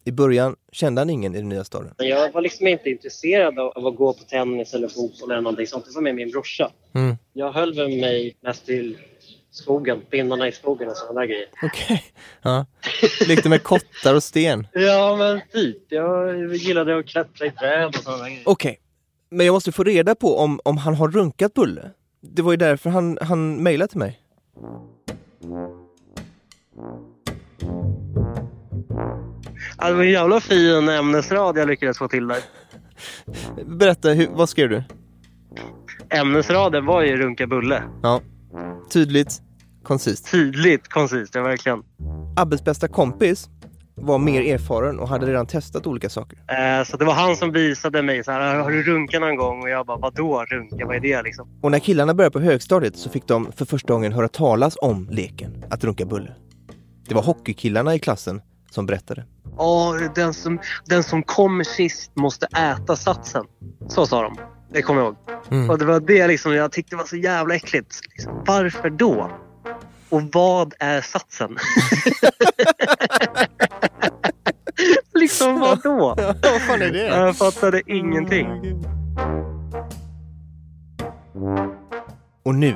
I början kände han ingen i den nya staden. Jag var liksom inte intresserad av av att gå på tennis eller fotboll eller någonting sånt. Det var med min brorsa. Mm. Jag höll väl mig mest till skogen, pinnarna i skogen och sådana grejer. Okej. Ja. Lekte med kottar och sten. Ja, men typ. Jag gillade att klättra i träd och sådana grejer. Okej. Men jag måste få reda på om, om han har runkat Bulle. Det var ju därför han, han mejlade till mig. Ja, det var en jävla fin ämnesrad jag lyckades få till där. Berätta, hur, vad skrev du? Ämnesraden var ju runka bulle. Ja. Tydligt, koncist. Tydligt, koncist, ja verkligen. Abbes bästa kompis var mer erfaren och hade redan testat olika saker. Eh, så det var han som visade mig så här, har du runkat någon gång? Och jag bara, vadå runka? Vad är det liksom? Och när killarna började på högstadiet så fick de för första gången höra talas om leken att runka bulle. Det var hockeykillarna i klassen som berättade. Ja, den som, den som kommer sist måste äta satsen. Så sa de. Det kommer jag ihåg. Mm. Och det var det liksom jag tyckte var så jävla äckligt. Liksom, varför då? Och vad är satsen? liksom vad då? vad fan är det? Jag fattade ingenting. Och nu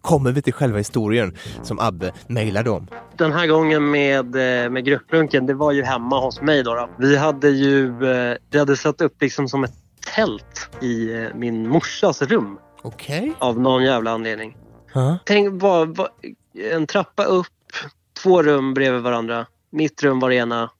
kommer vi till själva historien som Abbe mejlade om. Den här gången med, eh, med grupprunken, det var ju hemma hos mig. Då, då. Vi hade ju eh, vi hade satt upp liksom som ett tält i eh, min morsas rum. Okej. Av någon jävla anledning. Ja. Tänk bara, bara en trappa upp, två rum bredvid varandra. Mitt rum var det ena,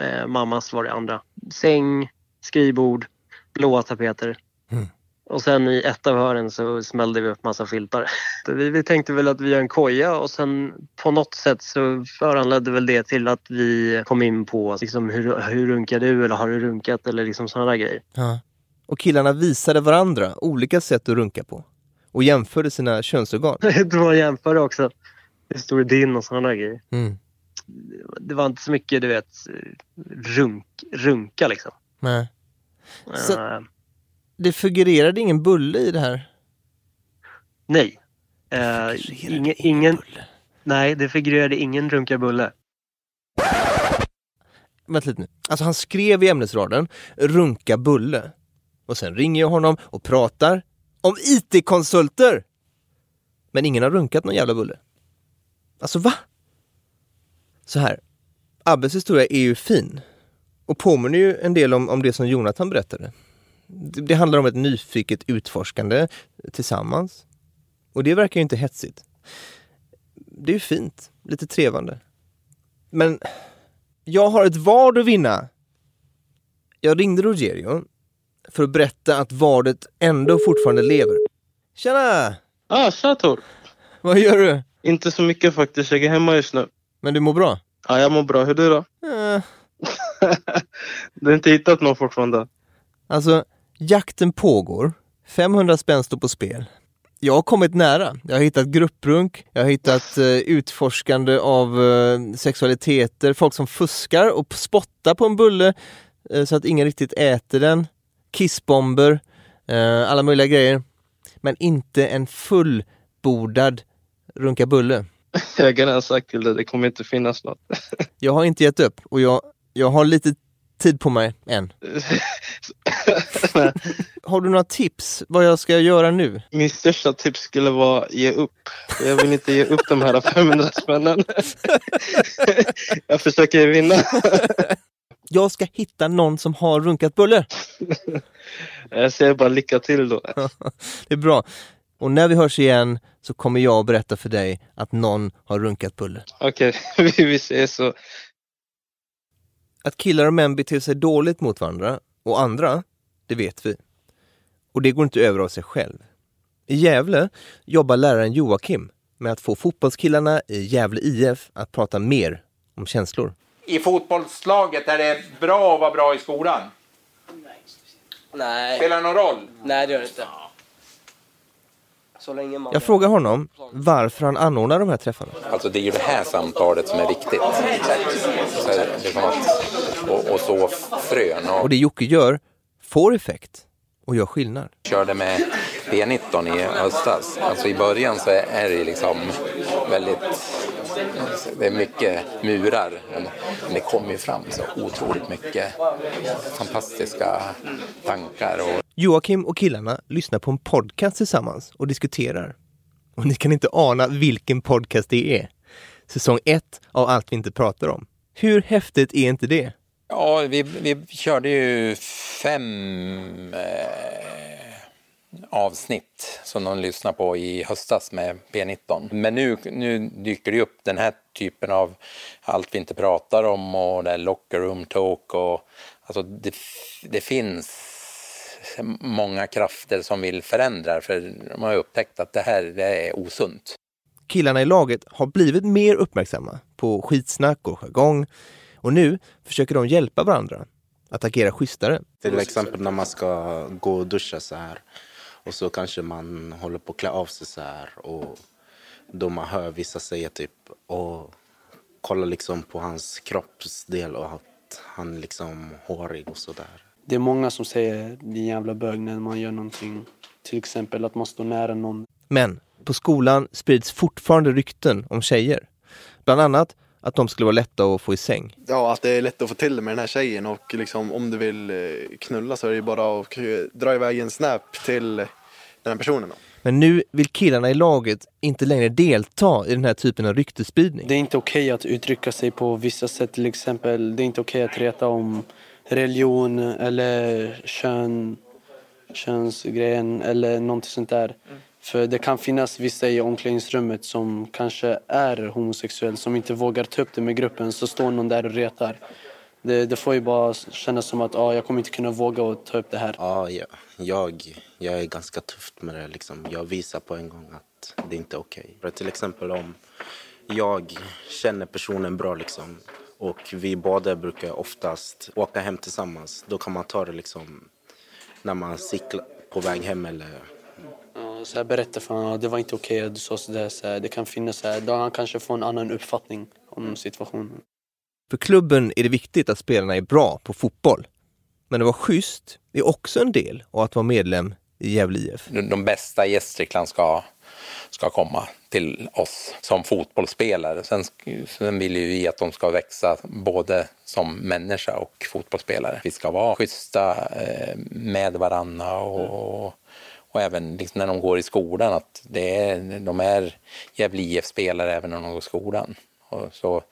eh, mammas var det andra. Säng, skrivbord, blåa tapeter. Mm. Och sen i ett av hörnen så smällde vi upp massa filtar. Vi, vi tänkte väl att vi gör en koja och sen på något sätt så föranledde väl det till att vi kom in på liksom, hur, hur runkar du eller har du runkat eller liksom sådana grejer. Ja. Och killarna visade varandra olika sätt att runka på. Och jämförde sina könsorgan. Det var jämföra också. Stor är din och sådana grejer. Mm. Det var inte så mycket du vet runk, runka liksom. Nej. Så Eh, det figurerade ingen bulle i det här? nej. Uh, ingen, ingen, nej, det figurerade ingen runkarbulle. Vänta lite nu. Alltså han skrev i ämnesraden runka bulle. Och sen ringer jag honom och pratar om IT-konsulter. Men ingen har runkat någon jävla bulle. Alltså va? Så här. Abbes historia är ju fin. Och påminner ju en del om, om det som Jonathan berättade. Det, det handlar om ett nyfiket utforskande tillsammans. Och det verkar ju inte hetsigt. Det är ju fint, lite trevande. Men jag har ett vad att vinna. Jag ringde Rogerio för att berätta att vadet ändå fortfarande lever. Tjena! Ah, tja Tor! Vad gör du? Inte så mycket faktiskt, jag är hemma just nu. Men du mår bra? Ja, jag mår bra. Hur du då? Eh, Du har inte hittat någon fortfarande? alltså, jakten pågår. 500 spänn står på spel. Jag har kommit nära. Jag har hittat grupprunk, jag har hittat eh, utforskande av eh, sexualiteter, folk som fuskar och spottar på en bulle eh, så att ingen riktigt äter den. Kissbomber, eh, alla möjliga grejer. Men inte en fullbordad runka bulle. Ägaren har sagt till dig, det kommer inte finnas något. Jag har inte gett upp och jag, jag har lite tid på mig än. Har du några tips vad jag ska göra nu? Min största tips skulle vara ge upp. Jag vill inte ge upp de här 500 spännen. jag försöker vinna. Jag ska hitta någon som har runkat bulle. Jag säger bara lycka till då. Det är bra. Och när vi hörs igen så kommer jag att berätta för dig att någon har runkat bulle. Okej, vi, vi ses så. Att killar och män beter sig dåligt mot varandra och andra, det vet vi. Och det går inte över av sig själv. I Gävle jobbar läraren Joakim med att få fotbollskillarna i Gävle IF att prata mer om känslor. I fotbollslaget är det bra att vara bra i skolan? Nej. Spelar det någon roll? Nej, det gör det inte. Så länge man... Jag frågar honom varför han anordnar de här träffarna. Alltså det är ju det här samtalet som är viktigt. Så det är som att, och, och så frön. Och Och det Jocke gör får effekt och gör skillnad. körde med B19 i höstas. Alltså i början så är det liksom väldigt... Det är mycket murar. Men det kommer ju fram så otroligt mycket fantastiska tankar. Och Joakim och killarna lyssnar på en podcast tillsammans och diskuterar. Och ni kan inte ana vilken podcast det är. Säsong ett av Allt vi inte pratar om. Hur häftigt är inte det? Ja, vi, vi körde ju fem eh, avsnitt som de lyssnade på i höstas med P19. Men nu, nu dyker det upp den här typen av allt vi inte pratar om och det är locker room talk och alltså det, det finns många krafter som vill förändra för de har upptäckt att det här det är osunt. Killarna i laget har blivit mer uppmärksamma på skitsnack och jargong och nu försöker de hjälpa varandra att agera schysstare. Till exempel när man ska gå och duscha så här och så kanske man håller på att klä av sig så här och då man hör vissa säga typ och kolla liksom på hans kroppsdel och att han liksom hårig och så där. Det är många som säger din jävla bög när man gör någonting. Till exempel att man står nära någon. Men på skolan sprids fortfarande rykten om tjejer. Bland annat att de skulle vara lätta att få i säng. Ja, att det är lätt att få till det med den här tjejen och liksom om du vill eh, knulla så är det ju bara att eh, dra iväg en snap till den här personen. Men nu vill killarna i laget inte längre delta i den här typen av ryktesspridning. Det är inte okej att uttrycka sig på vissa sätt. Till exempel, det är inte okej att reta om religion eller kön, könsgrejen eller någonting sånt där. För det kan finnas vissa i omklädningsrummet som kanske är homosexuell som inte vågar ta upp det med gruppen. Så står någon där och retar. Det, det får ju bara kännas som att ah, jag kommer inte kunna våga och ta upp det här. Ja, ja. Jag, jag är ganska tufft med det. Liksom. Jag visar på en gång att det inte är okej. Okay. Till exempel om jag känner personen bra liksom, och vi båda brukar oftast åka hem tillsammans. Då kan man ta det liksom när man cyklar på väg hem eller så här, berätta för honom att det var inte okej okay att du sa sådär. Så här, det kan finnas så här, då han kanske får en annan uppfattning om situationen. För klubben är det viktigt att spelarna är bra på fotboll. Men att vara schysst är också en del av att vara medlem i Gävle IF. De, de bästa i Gästrikland ska, ska komma till oss som fotbollsspelare. Sen, sen vill ju vi att de ska växa både som människa och fotbollsspelare. Vi ska vara schyssta eh, med varandra och, och även liksom när de går i skolan att det är, de är Gävle IF-spelare även när de går i skolan. Och så,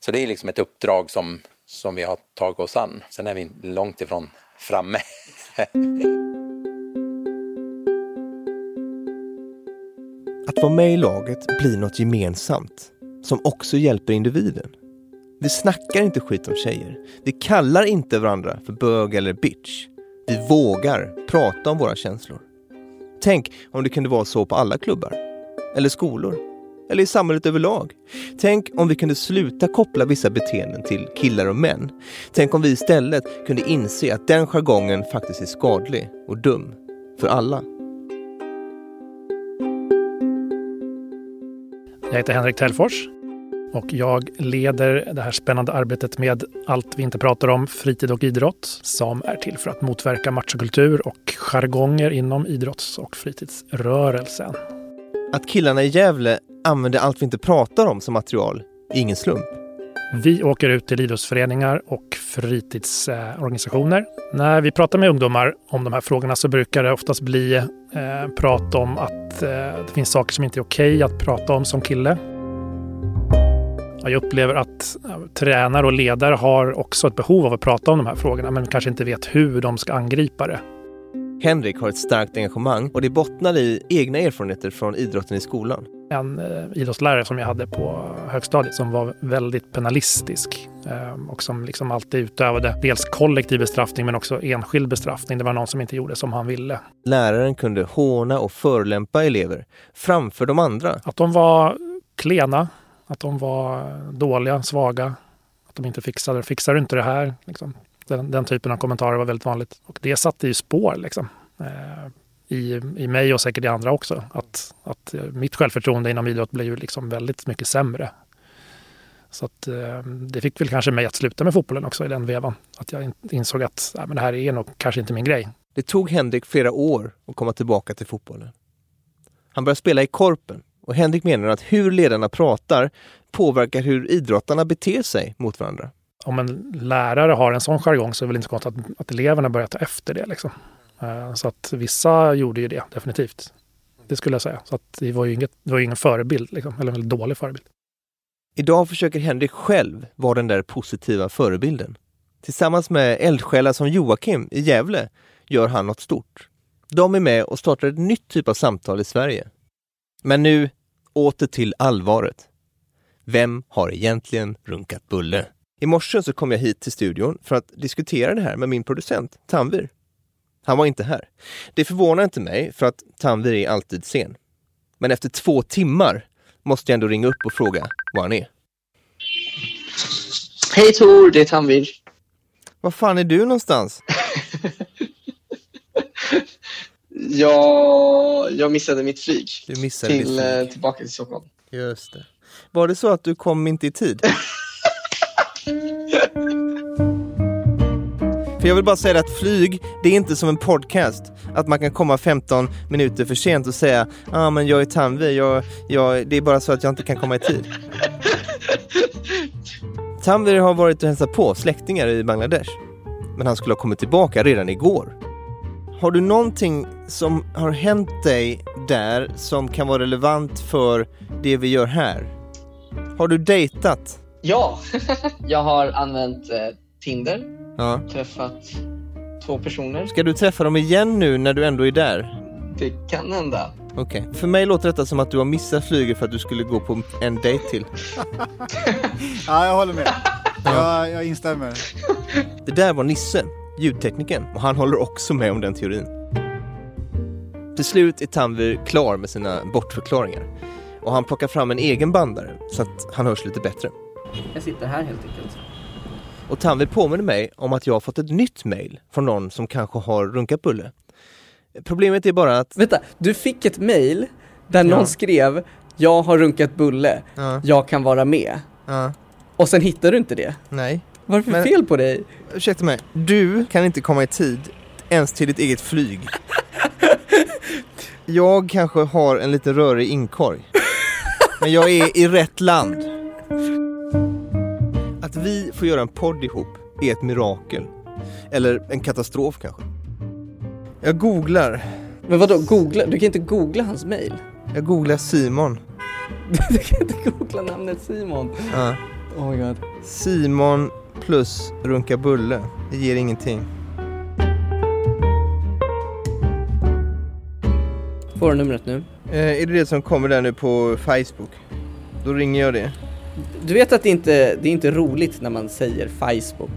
så det är liksom ett uppdrag som, som vi har tagit oss an. Sen är vi långt ifrån framme. Att vara med i laget blir något gemensamt som också hjälper individen. Vi snackar inte skit om tjejer. Vi kallar inte varandra för bög eller bitch. Vi vågar prata om våra känslor. Tänk om det kunde vara så på alla klubbar. Eller skolor. Eller i samhället överlag. Tänk om vi kunde sluta koppla vissa beteenden till killar och män. Tänk om vi istället kunde inse att den jargongen faktiskt är skadlig och dum. För alla. Jag heter Henrik Tellfors och jag leder det här spännande arbetet med Allt vi inte pratar om, fritid och idrott, som är till för att motverka machokultur och jargonger inom idrotts och fritidsrörelsen. Att killarna i Gävle använder allt vi inte pratar om som material är ingen slump. Vi åker ut till idrottsföreningar och fritidsorganisationer. När vi pratar med ungdomar om de här frågorna så brukar det oftast bli eh, prat om att eh, det finns saker som inte är okej okay att prata om som kille. Jag upplever att tränare och ledare har också ett behov av att prata om de här frågorna men kanske inte vet hur de ska angripa det. Henrik har ett starkt engagemang och det bottnar i egna erfarenheter från idrotten i skolan. En eh, idrottslärare som jag hade på högstadiet som var väldigt penalistisk eh, och som liksom alltid utövade dels kollektiv bestraffning men också enskild bestraffning. Det var någon som inte gjorde som han ville. Läraren kunde håna och förolämpa elever framför de andra. Att de var klena, att de var dåliga, svaga, att de inte fixade Fixar du inte det här? Liksom. Den, den, typen av kommentarer var väldigt vanligt. Och det satte ju spår liksom, eh, i, i mig och säkert i andra också. Att, att eh, mitt självförtroende inom idrott blev ju liksom väldigt mycket sämre. Så att, eh, det fick väl kanske mig att sluta med fotbollen också i den vevan. Att jag insåg att ja, men det här är nog kanske inte min grej. Det tog Henrik flera år att komma tillbaka till fotbollen. Han började spela i Korpen och Henrik menar att hur ledarna pratar påverkar hur idrottarna beter sig mot varandra. Om en lärare har en sån jargong så är det väl inte så konstigt att, att eleverna börjar ta efter det. Liksom. Eh, så att vissa gjorde ju det, definitivt. Det skulle jag säga. Så att det var ju inget, det var ingen förebild, liksom, eller en väldigt dålig förebild. Idag försöker Henrik själv vara den där positiva förebilden. Tillsammans med eldsjälar som Joakim i Gävle gör han något stort. De är med och startar ett nytt typ av samtal i Sverige. Men nu åter till allvaret. Vem har egentligen runkat bulle? I morse så kom jag hit till studion för att diskutera det här med min producent Tanvir. Han var inte här. Det förvånar inte mig för att Tanvir är alltid sen. Men efter två timmar måste jag ändå ringa upp och fråga var han är. Hej Tor, det är Tanvir. Var fan är du någonstans? ja, jag missade mitt flyg. Du missade till, ditt flyg. eh, Tillbaka till Stockholm. Just det. Var det så att du kom inte i tid? För jag vill bara säga att flyg, det är inte som en podcast. Att man kan komma 15 minuter för sent och säga ah, men jag är Tanvi, jag, jag, det är bara så att jag inte kan komma i tid. Tanvir har varit och hälsat på släktingar i Bangladesh. Men han skulle ha kommit tillbaka redan igår. Har du någonting som har hänt dig där som kan vara relevant för det vi gör här? Har du dejtat? Ja, jag har använt eh, Tinder. Ja. Träffat två personer. Ska du träffa dem igen nu när du ändå är där? Det kan hända. Okej. För mig låter detta som att du har missat flyget för att du skulle gå på en dejt till. Ja, jag håller med. Jag, jag instämmer. Det där var Nisse, ljudteknikern, och han håller också med om den teorin. Till slut är Tanvir klar med sina bortförklaringar och han plockar fram en egen bandare så att han hörs lite bättre. Jag sitter här helt enkelt. Och Tanvir påminner mig om att jag har fått ett nytt mail från någon som kanske har runkat bulle. Problemet är bara att... Vänta, du fick ett mail där Ja. någon skrev Jag har runkat bulle, Ja. jag kan vara med. Ja. Och sen hittar du inte det. Nej. Vad är det för Men- fel på dig? Ursäkta mig, du kan inte komma i tid ens till ditt eget flyg. Jag kanske har en lite rörig inkorg. Men jag är i rätt land. Att vi får göra en podd ihop är ett mirakel. Eller en katastrof kanske. Jag googlar. Men vadå, googla? Du kan inte googla hans mail. Jag googlar Simon. du kan inte googla namnet Simon. Ja. Oh my god. Simon plus runka bulle. Det ger ingenting. Får du numret nu? Eh, är det det som kommer där nu på Facebook? Då ringer jag det. Du vet att det inte det är inte roligt när man säger Facebook.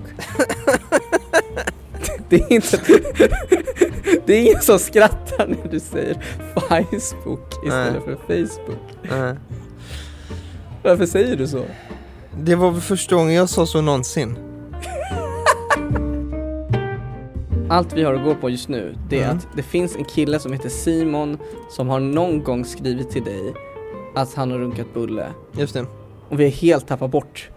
det är inte... det är ingen som skrattar när du säger Facebook istället för Facebook. Nej. Varför säger du så? Det var väl första gången jag sa så någonsin. Allt vi har att gå på just nu, det är Mm. att det finns en kille som heter Simon som har någon gång skrivit till dig att han har runkat bulle. Just det. Och vi har helt tappat bort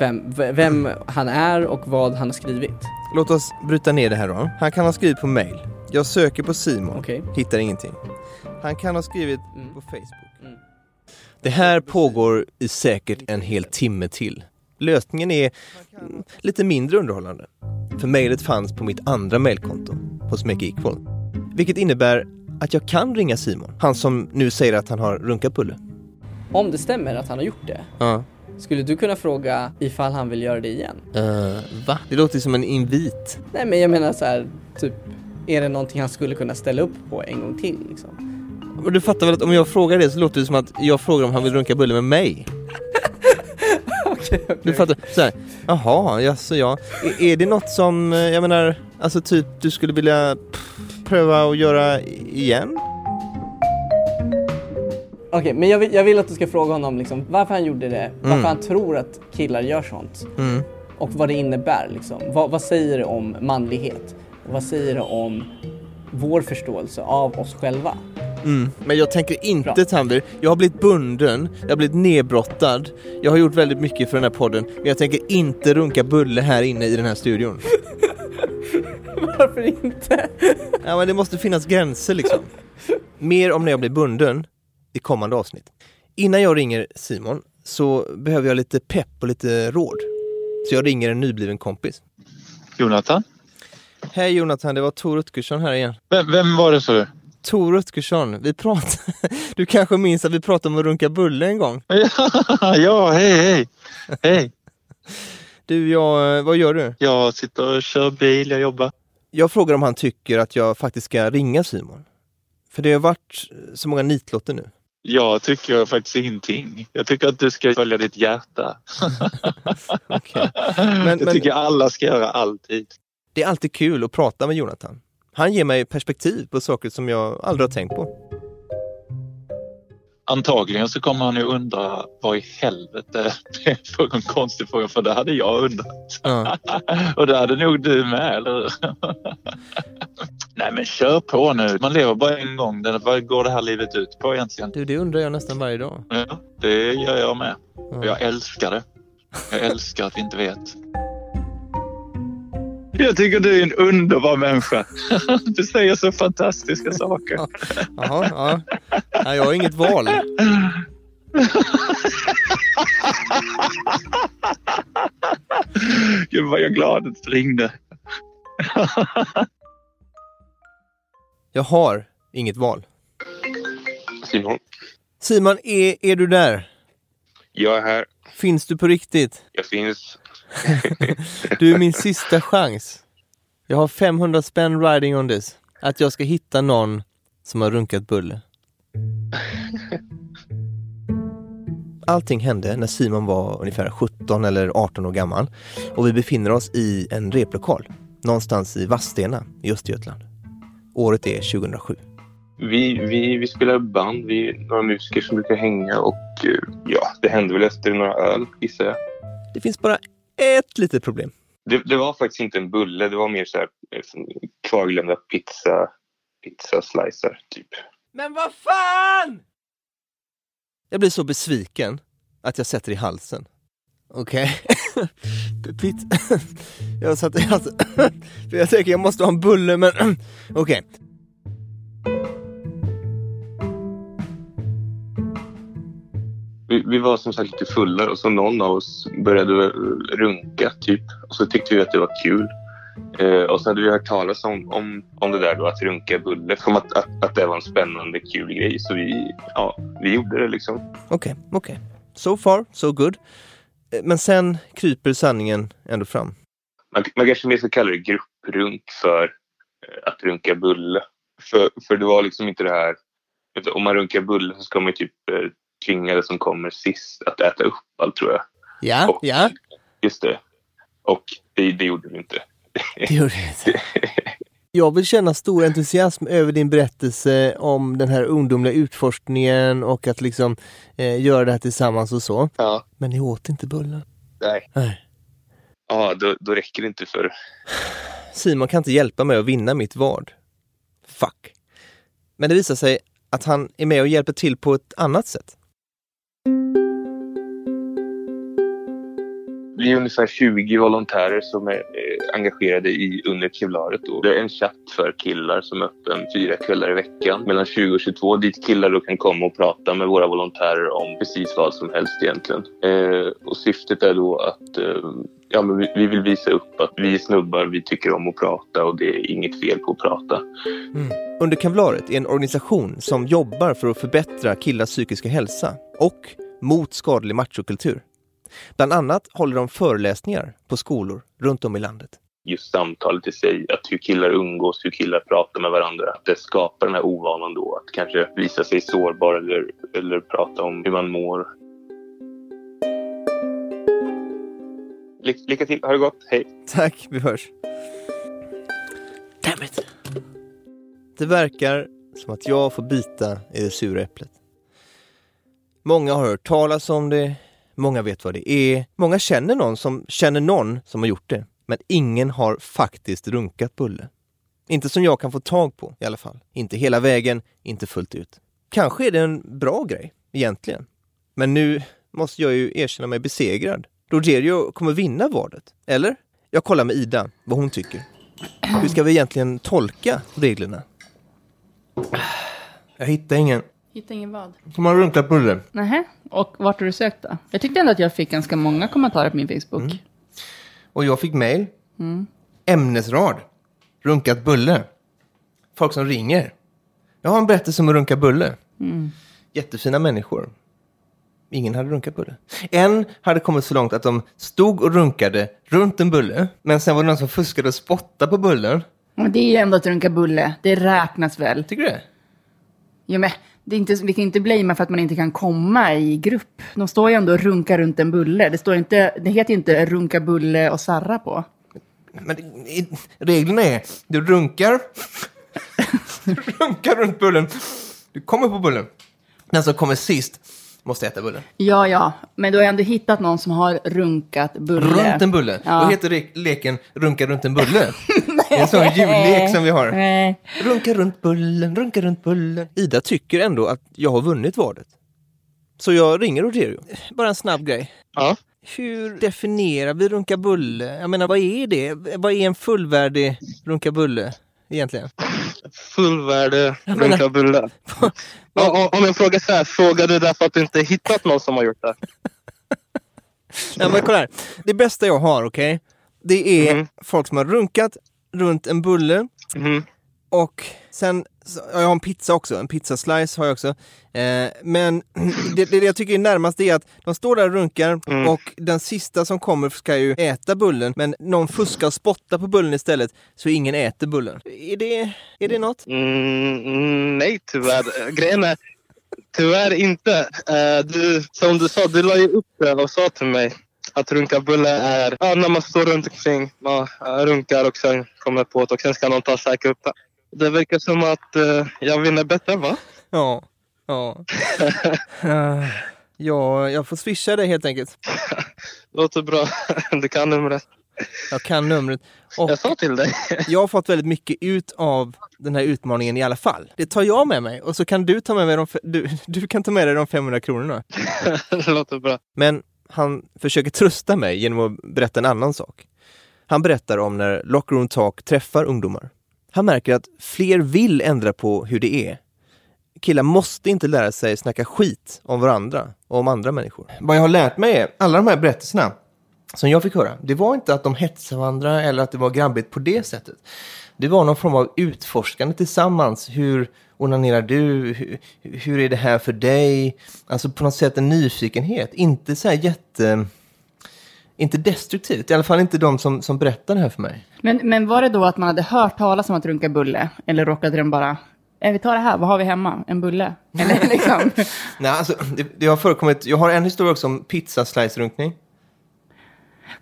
vem, vem han är och vad han har skrivit. Låt oss bryta ner det här då. Han kan ha skrivit på mail. Jag söker på Simon, hittar ingenting. Han kan ha skrivit på Facebook. Det här pågår i säkert en hel timme till. Lösningen är lite mindre underhållande. För mejlet fanns på mitt andra mejlkonto, hos Make Equal. Vilket innebär att jag kan ringa Simon, han som nu säger att han har runkat bulle. Om det stämmer att han har gjort det, Ja. skulle du kunna fråga ifall han vill göra det igen? Uh, va? Det låter som en invit. Nej men jag menar så här, typ, är det någonting han skulle kunna ställa upp på en gång till liksom? Men du fattar väl att om jag frågar det så låter det som att jag frågar om han vill runka bulle med mig? Du fattar? Såhär, jaha, jaså ja. Är, är det något som, eh, jag menar, alltså typ du skulle vilja pröva att göra igen? Okej, men jag vill, jag vill att du ska fråga honom liksom, varför han gjorde det, varför Mm. han tror att killar gör sånt Mm. och vad det innebär liksom. Vad, vad säger det om manlighet? Och vad säger det om vår förståelse av oss själva? Mm. Men jag tänker inte Tanvir, jag har blivit bunden, jag har blivit nedbrottad, jag har gjort väldigt mycket för den här podden, men jag tänker inte runka bulle här inne i den här studion. Varför inte? Ja men det måste finnas gränser liksom. Mer om när jag blir bunden i kommande avsnitt. Innan jag ringer Simon så behöver jag lite pepp och lite råd. Så jag ringer en nybliven kompis. Jonathan? Hej Jonathan, det var Tor Rutgersson här igen. Vem, vem var det du? Tor Rutgersson, vi pratade... Du kanske minns att vi pratade om att runka bulle en gång? ja, hej hej! Hej! Du, jag, vad gör du? Jag sitter och kör bil, jag jobbar. Jag frågar om han tycker att jag faktiskt ska ringa Simon. För det har varit så många nitlotter nu. Jag tycker faktiskt ingenting. Jag tycker att du ska följa ditt hjärta. Men- det men- tycker jag alla ska göra alltid. Det är alltid kul att prata med Jonathan. Han ger mig perspektiv på saker som jag aldrig har tänkt på. Antagligen så kommer han ju undra vad i helvete det är för en konstig fråga för det hade jag undrat. Ja. Och det hade nog du med, eller hur? Nej men kör på nu. Man lever bara en gång. Vad går det här livet ut på egentligen? Du, det undrar jag nästan varje dag. Ja, det gör jag med. Och jag älskar det. Jag älskar att vi inte vet. Jag tycker du är en underbar människa. Du säger så fantastiska saker. Jaha, ja. Nej, jag har inget val. Gud vad jag är glad att du ringde. Jag har inget val. Simon, Simon, är, är du där? jag är här. Finns du på riktigt? Jag finns. Du är min sista chans. Jag har 500 spänn riding on this. Att jag ska hitta någon som har runkat bulle. Allting hände när Simon var ungefär 17 eller 18 år gammal och vi befinner oss i en replokal någonstans i Vadstena i Östergötland. Året är 2007. Vi, vi, vi spelar band, vi är några musiker som brukar hänga och eh, ja, det hände väl efter några öl gissar jag. Det finns bara ett litet problem. Det, det var faktiskt inte en bulle, det var mer så här eh, kvarglömda pizza, pizza slicer typ. Men vad fan! Jag blir så besviken att jag sätter i halsen. Okej. Okay. jag satte i halsen. För jag tänker jag måste ha en bulle men okej. Okay. Vi, vi, var som sagt lite fulla och så någon av oss började runka typ. Och så tyckte vi att det var kul. Eh, och så hade vi hört talas om, om, om det där då att runka bulle. Som att, att, att det var en spännande kul grej. Så vi, ja, vi gjorde det liksom. Okej, okay, okej. Okay. So far, so good. Eh, men sen kryper sanningen ändå fram. Man, man kanske mer ska kalla det grupprunk för eh, att runka bulle. För, för det var liksom inte det här... Om man runkar bulle så ska man typ det som kommer sist att äta upp allt tror jag. Ja, och, ja. Just det. Och det, det gjorde vi inte. Det gjorde vi inte. Jag vill känna stor entusiasm över din berättelse om den här ungdomliga utforskningen och att liksom eh, göra det här tillsammans och så. Ja. Men ni åt inte bullen? Nej. Nej. Ja, då, då räcker det inte för... Simon kan inte hjälpa mig att vinna mitt vad. Fuck. Men det visar sig att han är med och hjälper till på ett annat sätt. Vi är ungefär 20 volontärer som är eh, engagerade i Under Kevlaret. Det är en chatt för killar som är öppen fyra kvällar i veckan mellan 20 och 22 dit killar då kan komma och prata med våra volontärer om precis vad som helst egentligen. Eh, och syftet är då att eh, ja, men vi, vi, vill visa upp att vi är snubbar, vi tycker om att prata och det är inget fel på att prata. Mm. Under Kevlaret är en organisation som jobbar för att förbättra killars psykiska hälsa och mot skadlig machokultur. Bland annat håller de föreläsningar på skolor runt om i landet. Just samtalet i sig, att hur killar umgås, hur killar pratar med varandra. Att det skapar den här ovanan då att kanske visa sig sårbar eller, eller prata om hur man mår. Ly lycka till, ha det gott, hej! Tack, vi hörs. Damn it. Det verkar som att jag får bita i det sura äpplet. Många har hört talas om det, Många vet vad det är. Många känner någon som känner någon som har gjort det. Men ingen har faktiskt runkat Bulle. Inte som jag kan få tag på i alla fall. Inte hela vägen, inte fullt ut. Kanske är det en bra grej, egentligen. Men nu måste jag ju erkänna mig besegrad. Rogerio kommer vinna vadet. Eller? Jag kollar med Ida vad hon tycker. Hur ska vi egentligen tolka reglerna? Jag hittar ingen. Hitta ingen vad? Som har runkat Bulle. Nähä, och vart har du sökt då? Jag tyckte ändå att jag fick ganska många kommentarer på min Facebook. Mm. Och jag fick mail. Mm. Ämnesrad. Runkat Bulle. Folk som ringer. Jag har en berättelse om att runka Bulle. Mm. Jättefina människor. Ingen hade runkat Bulle. En hade kommit så långt att de stod och runkade runt en bulle. Men sen var det någon som fuskade och spottade på bullen. Och det är ju ändå att runka bulle. Det räknas väl? Tycker du det? Ja, men det är inte, vi kan inte blamea för att man inte kan komma i grupp. De står ju ändå och runkar runt en bulle. Det, står inte, det heter ju inte runka bulle och sarra på. Men reglerna är, du runkar, du runkar runt bullen, du kommer på bullen. Den som kommer sist måste äta bullen. Ja, ja, men du har ändå hittat någon som har runkat bulle. Runt en bulle? Ja. Då heter leken runka runt en bulle. det är en sån jullek som vi har. Runka runt bullen, runka runt bullen. Ida tycker ändå att jag har vunnit vadet. Så jag ringer Rogerio. Bara en snabb grej. Ja. Hur definierar vi runka bulle? Jag menar, vad är det? Vad är en fullvärdig runka bulle egentligen? Fullvärdig runka bulle. Ja, om jag frågar så här, frågar du därför att du inte hittat någon som har gjort det? Nej, men kolla här. Det bästa jag har, okej? Det är folk som har runkat runt en bulle och sen, jag har en pizza också, en pizzaslice har jag också. Eh, men det, det jag tycker är närmast är att de står där och runkar och den sista som kommer ska ju äta bullen, men någon fuskar och spottar på bullen istället så ingen äter bullen. Är det, är det något? Mm, mm, nej, tyvärr. Grejen är, tyvärr inte. Eh, du, som du sa, du la ju upp det och sa till mig att runkabulle är ja, när man står runt omkring, man runkar och sen kommer på det och sen ska någon ta käka upp det. Det verkar som att eh, jag vinner bättre, va? Ja. Ja. Eh, ja, jag får swisha dig helt enkelt. Låter bra. Du kan numret. Jag kan numret. Och jag sa till dig. jag har fått väldigt mycket ut av den här utmaningen i alla fall. Det tar jag med mig och så kan du ta med mig de, du, du kan ta med dig de 500 kronorna. Det låter bra. Men han försöker trösta mig genom att berätta en annan sak. Han berättar om när Locker Room Talk träffar ungdomar. Han märker att fler vill ändra på hur det är. Killar måste inte lära sig snacka skit om varandra och om andra människor. Vad jag har lärt mig är, alla de här berättelserna som jag fick höra, det var inte att de hetsade varandra eller att det var grabbigt på det sättet. Det var någon form av utforskande tillsammans. Hur onanerar du? Hur, hur är det här för dig? Alltså på något sätt en nyfikenhet. Inte så här jätte... Inte destruktivt. I alla fall inte de som, som berättar det här för mig. Men, men var det då att man hade hört talas om att runka bulle? Eller råkade den bara, eh, vi tar det här, vad har vi hemma? En bulle? Eller liksom, Nej, alltså, det, det har förekommit... Jag har en historia också om pizzaslice-runkning.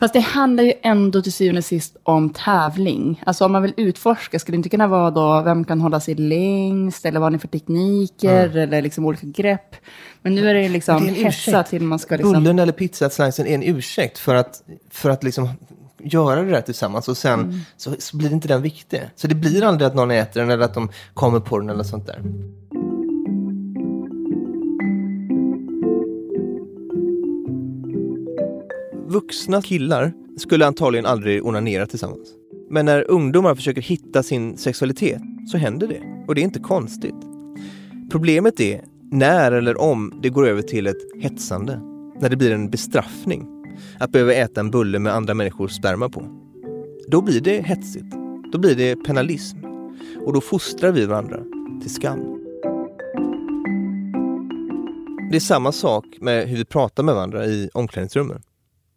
Fast det handlar ju ändå till syvende och sist om tävling. Alltså om man vill utforska, skulle det inte kunna vara då, vem kan hålla sig längst? Eller vad har ni för tekniker? Mm. Eller liksom olika grepp? Men nu är det liksom det är hetsa till man ska liksom... Bullen eller pizzaslicen är en ursäkt för att, för att liksom göra det där tillsammans och sen Mm. så, så blir inte den viktig. Så det blir aldrig att någon äter den eller att de kommer på den eller sånt där. Vuxna killar skulle antagligen aldrig onanera tillsammans. Men när ungdomar försöker hitta sin sexualitet så händer det. Och det är inte konstigt. Problemet är när eller om det går över till ett hetsande. När det blir en bestraffning. Att behöva äta en bulle med andra människors sperma på. Då blir det hetsigt. Då blir det penalism. Och då fostrar vi varandra till skam. Det är samma sak med hur vi pratar med varandra i omklädningsrummen.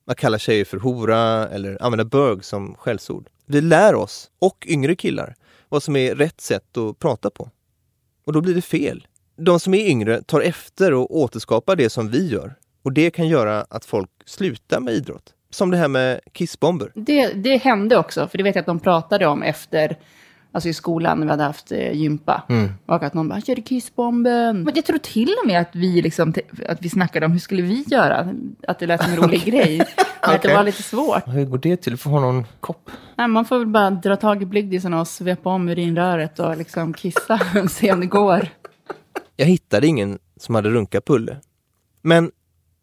Man kallar tjejer för hora eller använder bög som skällsord. Vi lär oss, och yngre killar, vad som är rätt sätt att prata på. Och då blir det fel. De som är yngre tar efter och återskapar det som vi gör. Och det kan göra att folk slutar med idrott. Som det här med kissbomber. Det, det hände också, för det vet jag att de pratade om efter, alltså i skolan när vi hade haft eh, gympa. Mm. Och att någon bara, du kissbomben? Men jag tror till och med att vi, liksom, att vi snackade om hur skulle vi göra? Att det lät som en rolig grej. Men att det var lite svårt. Hur går det till? Får ha någon kopp? Nej, man får väl bara dra tag i blygdisen och svepa om urinröret och liksom kissa och se om det går. Jag hittade ingen som hade runkat Pulle. Men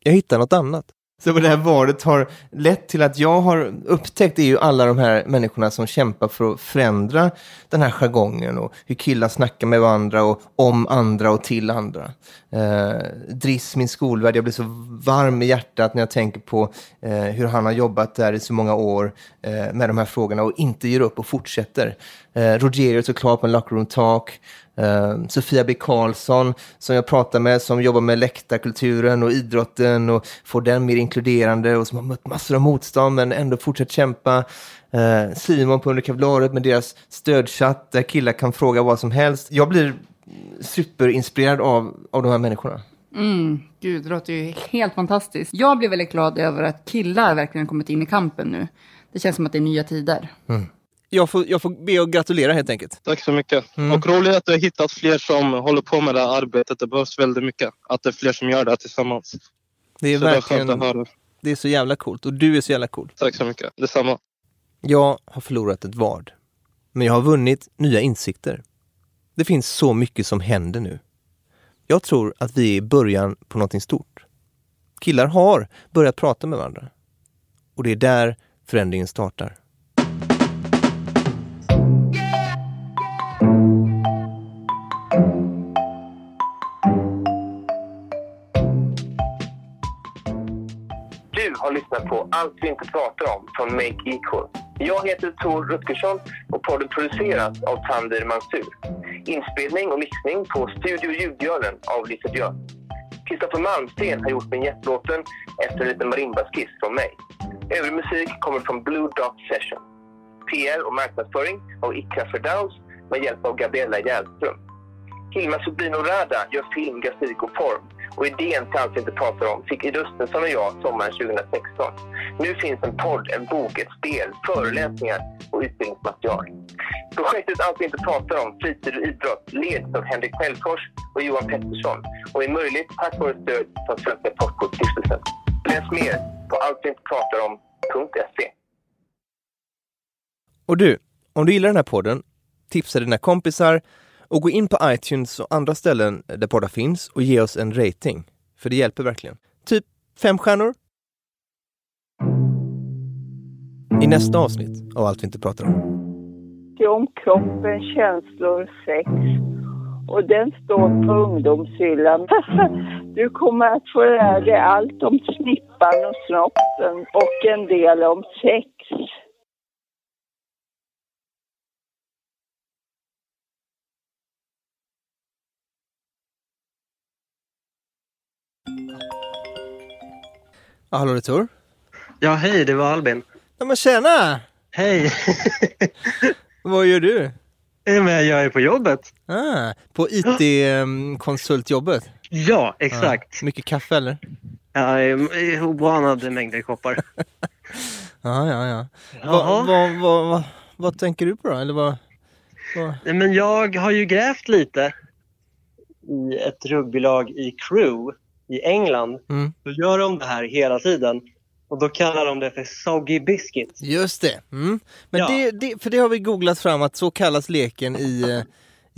jag hittade något annat. Så vad det här valet har lett till att jag har upptäckt är ju alla de här människorna som kämpar för att förändra den här jargongen och hur killar snackar med varandra och om andra och till andra. Eh, Driss, min skolvärd, jag blir så varm i hjärtat när jag tänker på eh, hur han har jobbat där i så många år eh, med de här frågorna och inte ger upp och fortsätter. Eh, Rogerio såklart på en Locker Room Talk. Eh, Sofia B. Karlsson som jag pratar med som jobbar med läktarkulturen och idrotten och får den mer inkluderande och som har mött massor av motstånd men ändå fortsatt kämpa. Eh, Simon på Under Kevlaret med deras stödchatt där killar kan fråga vad som helst. Jag blir superinspirerad av, av de här människorna. Mm, gud, det låter ju helt fantastiskt. Jag blir väldigt glad över att killar verkligen kommit in i kampen nu. Det känns som att det är nya tider. Jag får, jag får be och gratulera helt enkelt. Tack så mycket. Och roligt att du har hittat fler som håller på med det här arbetet. Det behövs väldigt mycket. Att det är fler som gör det här tillsammans. Det är Så det är verkligen, att höra. det är så jävla coolt och du är så jävla cool. Tack så mycket. Detsamma. Jag har förlorat ett vad. Men jag har vunnit nya insikter. Det finns så mycket som händer nu. Jag tror att vi är i början på någonting stort. Killar har börjat prata med varandra. Och det är där förändringen startar. Har lyssnat på Allt vi inte pratar om från Make Equal. Jag heter Tor Rutgersson och podden produceras av Tandir Mansur. Inspelning och mixning på Studio Ljudbjörnen av Lise Björn. Kristoffer Malmsten har gjort vinjettlåten efter en liten marimbaskiss från mig. Övrig musik kommer från Blue Dot Session. PR och marknadsföring av Ikra Ferdows med hjälp av Gabriella Hjälström. Hilma Subino Rada gör film, grafik och form. Och idén till Allt vi inte pratar om fick Rustensson Östensson och jag sommaren 2016. Nu finns en podd, en bok, ett spel, föreläsningar och utbildningsmaterial. Projektet Allt vi inte pratar om, fritid och idrott, leds av Henrik Fällfors och Johan Pettersson och är möjligt tack vare stöd från Svenska Postkodstiftelsen. Läs mer på alltviintepratarom.se. Och du, om du gillar den här podden, tipsa dina kompisar och gå in på iTunes och andra ställen där poddar finns och ge oss en rating. För det hjälper verkligen. Typ fem stjärnor. I nästa avsnitt av Allt vi inte pratar om. om kroppen, känslor, sex. Och den står på ungdomshyllan. Du kommer att få lära dig allt om snippan och snoppen och en del om sex. Ja, hallå Tor. Ja, hej, det var Albin. Ja men tjena! Hej! Vad gör du? Ja, men jag är på jobbet. Ah, på IT-konsultjobbet? Ja, exakt. Ja, mycket kaffe eller? Ja, oanade mängder koppar. Ja, ja, ja. Jaha. Vad vad vad vad tänker du på då? Eller vad? Men jag har ju grävt lite i ett rugbylag i Crewe i England. Mm. Då gör de det här hela tiden. Och då kallar de det för soggy biscuit. Just det. Mm. Men Ja. det, det, för det har vi googlat fram att så kallas leken i, eh,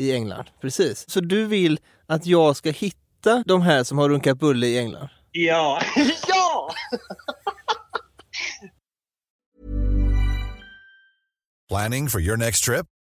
i England. Precis. Så du vill att jag ska hitta de här som har runkat bulle i England? Ja! ja! Planning for your next trip?